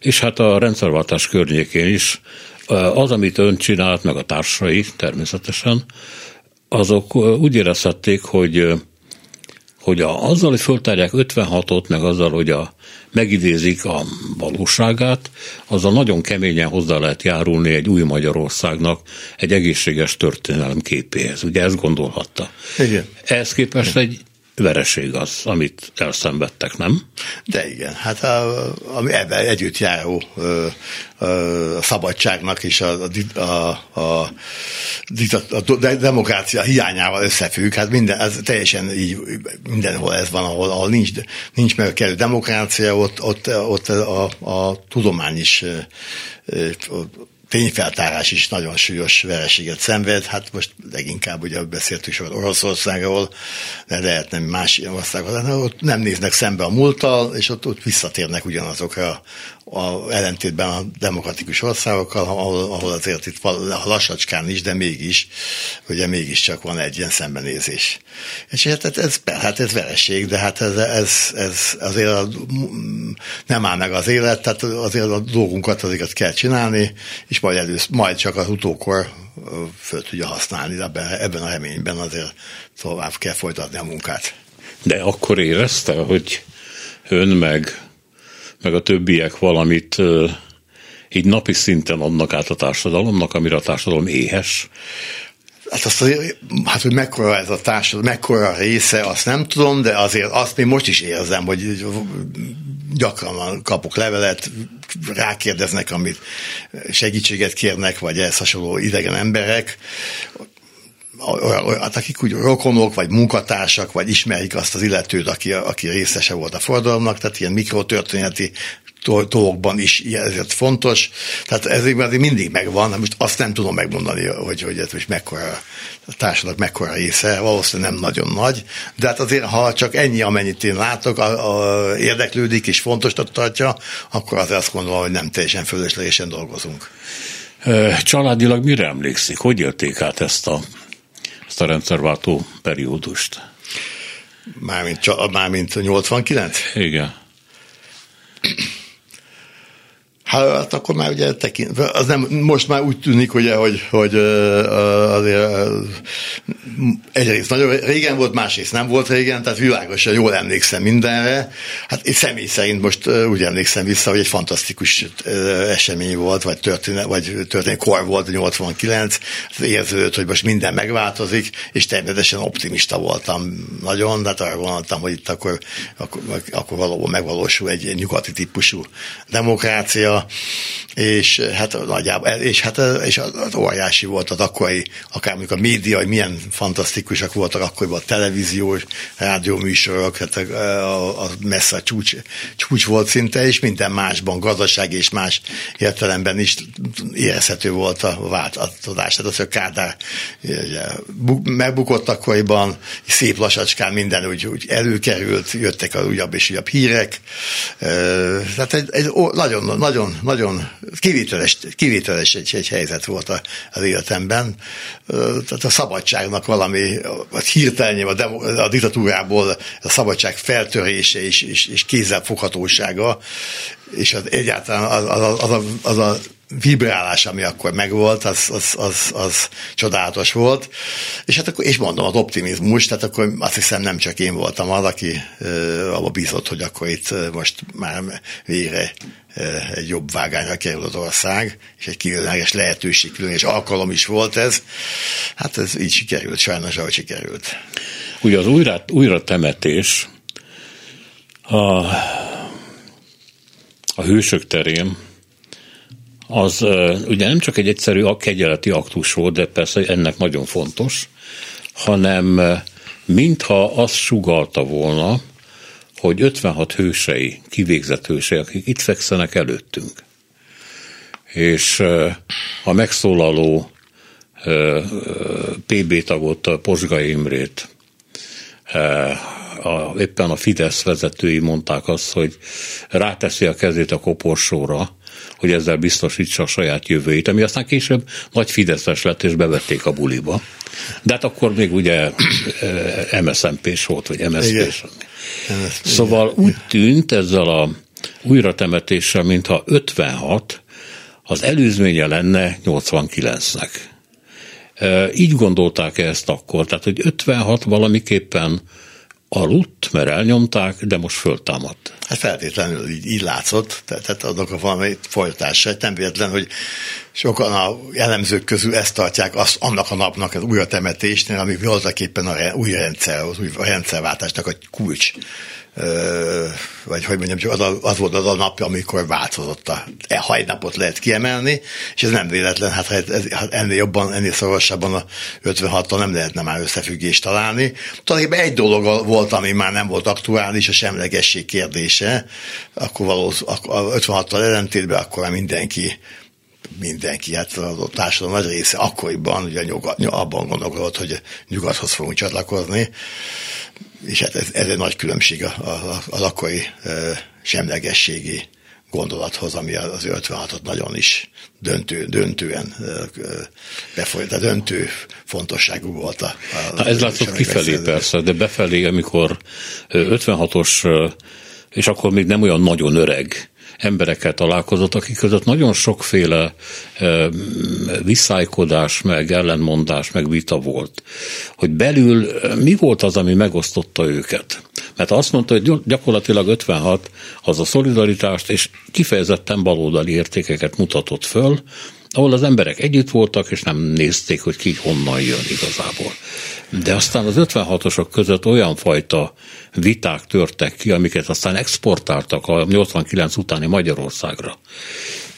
és hát a rendszerváltás környékén is az, amit ön csinált, meg a társai természetesen, azok úgy érezhették, hogy hogy a, azzal, hogy föltárják 56-ot, meg azzal, hogy a, megidézik a valóságát, azzal nagyon keményen hozzá lehet járulni egy új Magyarországnak egy egészséges történelem képéhez. Ugye ezt gondolhatta. Igen. Ehhez képest Igen. egy vereség az, amit elszenvedtek, nem? De igen, hát a, ami ebben együtt járó ö, ö, a szabadságnak és a, a, a, a, a demokrácia hiányával összefügg. Hát minden, ez teljesen így, mindenhol ez van, ahol, ahol nincs, nincs meg a kellő demokrácia, ott, ott, ott a, a tudomány is tényfeltárás is nagyon súlyos vereséget szenved, hát most leginkább ugye beszéltük sokat Oroszországról, de lehetne más országokról, ott nem néznek szembe a múlttal, és ott, ott visszatérnek ugyanazokra a ellentétben a demokratikus országokkal, ahol, ahol azért itt lassacskán is, de mégis, ugye mégiscsak van egy ilyen szembenézés. És hát ez, hát ez vereség, de hát ez, ez, ez azért a, nem áll meg az élet, tehát azért a dolgunkat azért kell csinálni, és majd, elősz, majd csak az utókor föl tudja használni, de ebben, ebben a reményben azért tovább kell folytatni a munkát. De akkor érezte, hogy ön meg meg a többiek valamit így napi szinten adnak át a társadalomnak, amire a társadalom éhes? Hát azt azért, hát hogy mekkora ez a társadalom, mekkora része, azt nem tudom, de azért azt még most is érzem, hogy gyakran kapok levelet, rákérdeznek, amit segítséget kérnek, vagy ehhez hasonló idegen emberek, hát akik úgy rokonok, vagy munkatársak, vagy ismerik azt az illetőt, aki, aki részese volt a forradalomnak, tehát ilyen mikrotörténeti dolgokban is ezért fontos. Tehát ezért mindig megvan, most azt nem tudom megmondani, hogy, hogy ez most mekkora a társadalom mekkora része, valószínűleg nem nagyon nagy, de hát azért, ha csak ennyi, amennyit én látok, a, a, érdeklődik és fontos tartja, akkor azért azt gondolom, hogy nem teljesen fölöslegesen dolgozunk. Családilag mire emlékszik? Hogy élték át ezt a ezt a rendszerváltó periódust. Mármint, mármint 89? Igen. Hát akkor már ugye tekint, az nem, most már úgy tűnik, ugye, hogy, hogy azért egyrészt nagyon régen volt, másrészt nem volt régen, tehát világosan jól emlékszem mindenre. Hát én személy szerint most úgy emlékszem vissza, hogy egy fantasztikus esemény volt, vagy történet, vagy történet kor volt 89, érződött, hogy most minden megváltozik, és természetesen optimista voltam nagyon, de hát arra gondoltam, hogy itt akkor, akkor, akkor valóban megvalósul egy, egy nyugati típusú demokrácia, és hát nagyjából, és hát és az óriási volt az akkori, akár mondjuk a média, hogy milyen fantasztikusak voltak akkoriban a televíziós, rádióműsorok, hát a, a, a messze a csúcs, csúcs volt szinte, és minden másban, gazdaság és más értelemben is érezhető volt a változás. Tehát az, hogy Kádár ugye, megbukott akkoriban, szép lassacskán minden úgy, úgy előkerült, jöttek a újabb és újabb hírek. Tehát egy, egy nagyon, nagyon nagyon, nagyon kivételes, kivételes egy, egy helyzet volt az életemben. Tehát a szabadságnak valami, a hirtelen a, demo, a diktatúrából a szabadság feltörése és, és, és kézzelfoghatósága, és az egyáltalán az, az, az, az, a, az a vibrálás, ami akkor megvolt, az, az, az, az csodálatos volt. És hát akkor, és mondom, az optimizmus, tehát akkor azt hiszem nem csak én voltam az, aki abba bízott, hogy akkor itt most már végre egy jobb vágányra kerül az ország, és egy különleges lehetőség, különleges alkalom is volt ez. Hát ez így sikerült, sajnos, ahogy sikerült. Ugye az újra, újra temetés a, a hősök terén az ugye nem csak egy egyszerű kegyeleti aktus volt, de persze ennek nagyon fontos, hanem mintha azt sugalta volna, hogy 56 hősei, kivégzett hősei, akik itt fekszenek előttünk. És a megszólaló PB tagot, Posgai Imrét, a, éppen a Fidesz vezetői mondták azt, hogy ráteszi a kezét a koporsóra, hogy ezzel biztosítsa a saját jövőjét, ami aztán később nagy Fideszes lett, és bevették a buliba. De hát akkor még ugye MSZMP-s volt, vagy MSZP-s. Szóval úgy tűnt ezzel a újratemetéssel, mintha 56 az előzménye lenne 89-nek. Így gondolták ezt akkor, tehát hogy 56 valamiképpen aludt, mert elnyomták, de most föltámadt. Hát feltétlenül így, így látszott, tehát adok a valami folytatása. Nem véletlen, hogy sokan a jellemzők közül ezt tartják azt, annak a napnak az újra temetésnél, ami voltak éppen a új rendszer, az új rendszerváltásnak a kulcs vagy hogy mondjam, csak az, az volt az a nap, amikor változott a e hajnapot lehet kiemelni, és ez nem véletlen, hát ez, ez, hát ennél jobban, ennél szorosabban a 56-tal nem lehetne már összefüggést találni. Talán egy dolog volt, ami már nem volt aktuális, a semlegesség kérdése, akkor valósz, a 56-tal ellentétben akkor mindenki mindenki, hát a társadalom nagy része akkoriban ugye nyugat, abban gondolkodott, hogy nyugathoz fogunk csatlakozni, és hát ez, ez egy nagy különbség a, a, akkori e, semlegességi gondolathoz, ami az 56-ot nagyon is döntő, döntően befolyt, döntő fontosságú volt a, a Na ez látszott kifelé persze, de befelé, amikor 56-os, és akkor még nem olyan nagyon öreg emberekkel találkozott, akik között nagyon sokféle e, meg ellenmondás, meg vita volt. Hogy belül mi volt az, ami megosztotta őket? Mert azt mondta, hogy gyakorlatilag 56 az a szolidaritást és kifejezetten baloldali értékeket mutatott föl, ahol az emberek együtt voltak, és nem nézték, hogy ki honnan jön igazából. De aztán az 56-osok között olyan fajta viták törtek ki, amiket aztán exportáltak a 89 utáni Magyarországra.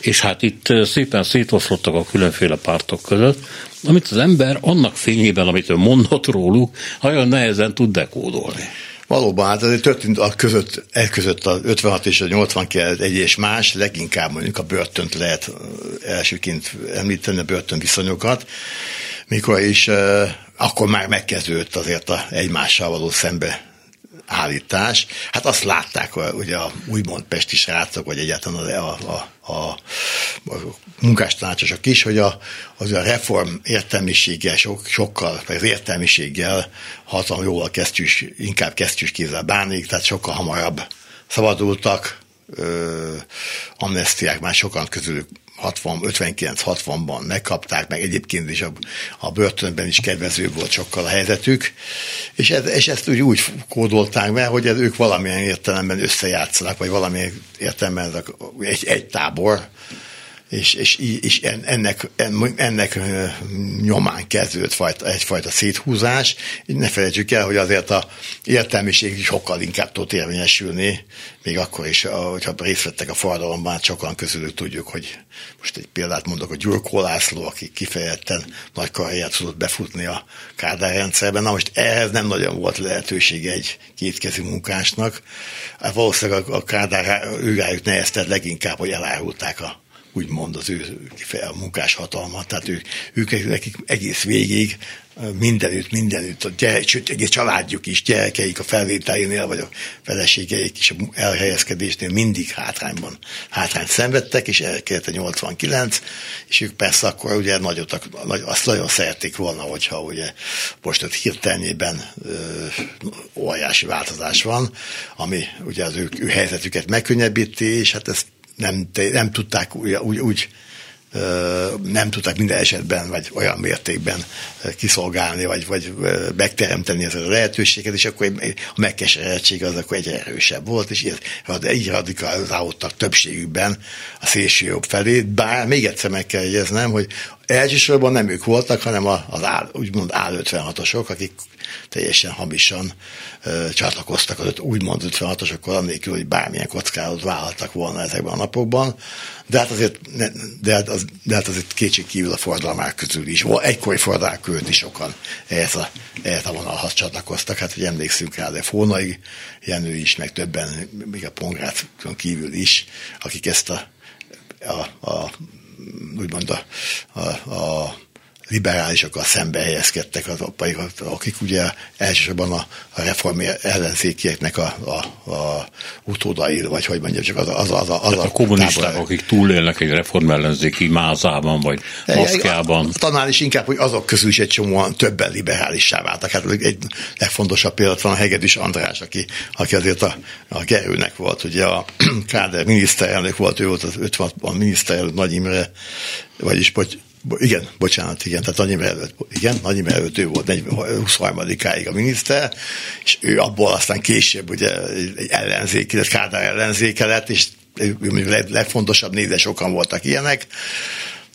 És hát itt szépen szétoszlottak a különféle pártok között, amit az ember annak fényében, amit ő mondott róluk, nagyon nehezen tud dekódolni. Valóban, hát azért történt a között, e között a 56 és a 89 egy és más, leginkább mondjuk a börtönt lehet elsőként említeni, a börtön viszonyokat, mikor is akkor már megkezdődött azért a egymással való szembe állítás. Hát azt látták ugye a úgymond pesti srácok, vagy egyáltalán a, a, a, a munkástanácsosok is, hogy a, az a reform értelmiséggel sok, sokkal, vagy az értelmiséggel hatalmas jóval kesztyűs, inkább kesztyűs kézzel bánik, tehát sokkal hamarabb szabadultak, ö, amnestiák már sokan közülük 60, 59-60-ban megkapták, meg egyébként is a, a börtönben is kedvező volt sokkal a helyzetük, és, ez, és ezt úgy, úgy kódolták be, hogy ez ők valamilyen értelemben összejátszanak, vagy valamilyen értelemben egy, egy tábor, és, és, és ennek, ennek nyomán kezdődött fajta, egyfajta széthúzás. Ne felejtsük el, hogy azért a értelmiség sokkal inkább tud érvényesülni, még akkor is, hogyha részt vettek a forradalomban, hát sokan közülük tudjuk, hogy most egy példát mondok, hogy Gyurkó László, aki kifejezetten nagy karriert tudott befutni a Kádár rendszerben, na most ehhez nem nagyon volt lehetősége egy kétkezi munkásnak. Hát valószínűleg a Kádár őrájuk neheztett leginkább, hogy elárulták a úgymond az ő munkás hatalmat, tehát ők, ők nekik egész végig mindenütt, mindenütt, a gyerek, sőt, egész családjuk is, gyerekeik a felvételénél, vagy a feleségeik is a elhelyezkedésnél mindig hátrányban, hátrányt szenvedtek, és elkezdett a 89, és ők persze akkor ugye nagyot, azt nagyon szerették volna, hogyha ugye most ott hirtelenében óriási változás van, ami ugye az ő, ő helyzetüket megkönnyebbíti, és hát ezt nem, nem tudták úgy, úgy, nem tudták minden esetben, vagy olyan mértékben kiszolgálni, vagy, vagy megteremteni ezt a lehetőséget, és akkor a megkeseredtség az akkor egyre erősebb volt, és így radikalizálódtak többségükben a szélső jobb felé, bár még egyszer meg kell jegyeznem, hogy elsősorban nem ők voltak, hanem az áll, úgymond áll-56-osok, akik teljesen hamisan ö, csatlakoztak az úgymond 56-osokkal, annélkül, hogy bármilyen kockázatot vállaltak volna ezekben a napokban. De hát azért, ne, de hát, az, de hát azért kétség kívül a forradalmák közül is, egykori forradalmák között is sokan ehhez a, ehhez a vonalhoz csatlakoztak. Hát, hogy emlékszünk rá, de Fónai Jenő is, meg többen, még a Pongráton kívül is, akik ezt a, a, a úgymond a, a, a liberálisokkal szembe helyezkedtek az apaikat, akik ugye elsősorban a, a reform ellenzékieknek a, a, a utódai, vagy hogy mondjam, csak az, az, az, az, az a, a kommunisták, tábor. akik túlélnek egy reform ellenzéki mázában, vagy Moszkvában. Talán is inkább, hogy azok közül is egy csomóan többen liberálissá váltak. Hát egy legfontosabb példát van a Hegedűs András, aki, aki azért a, a Gerőnek volt, ugye a Káder miniszterelnök volt, ő volt az 56-ban miniszterelnök Nagy Imre, vagyis igen, bocsánat, igen, tehát annyi előtt, igen, annyi előtt ő volt 23-áig a miniszter, és ő abból aztán később ugye egy ellenzék, egy Kádár ellenzéke lett, és legfontosabb nézve sokan voltak ilyenek,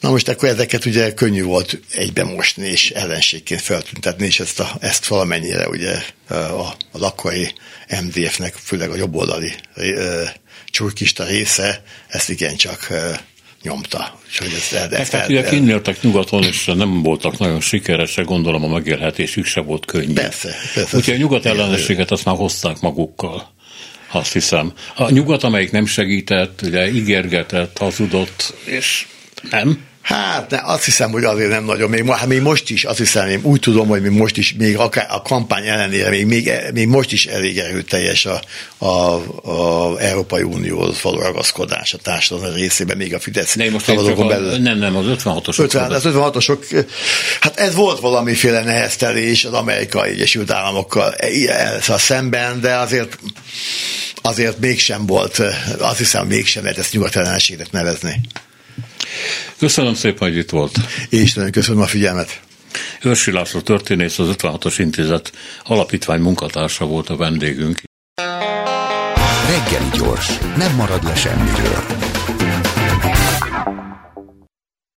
Na most akkor ezeket ugye könnyű volt egybe mosni és ellenségként feltüntetni, és ezt, a, ezt valamennyire ugye a, a akkori MDF-nek, főleg a jobboldali csurkista része ezt igencsak nyomta. Úgyhogy ezt el, ezt hát, ugye kinnéltek nyugaton, és nem voltak nagyon sikeresek, gondolom a megélhetésük se volt könnyű. Persze. persze Úgyhogy a nyugat ellenességet azt már hozták magukkal azt hiszem. A nyugat, amelyik nem segített, ugye ígérgetett, hazudott, és nem, Hát ne, azt hiszem, hogy azért nem nagyon. Még, hát még most is, azt hiszem, én úgy tudom, hogy még most is, még akár a kampány ellenére, még, még, még most is elég erőteljes a, a, a Európai Unióhoz való ragaszkodás a társadalom részében, még a Fidesz ne, most a, belül. Nem, nem, az 56-osok. 50, az 56-osok, hát ez volt valamiféle neheztelés az amerikai Egyesült Államokkal a szemben, de azért azért mégsem volt, azt hiszem mégsem lehet ezt nyugatellenességnek nevezni. Köszönöm szépen, hogy itt volt. Én is nagyon köszönöm a figyelmet. Őrsi László történész, az 56-os intézet alapítvány munkatársa volt a vendégünk. Reggeli gyors, nem marad le semmiről.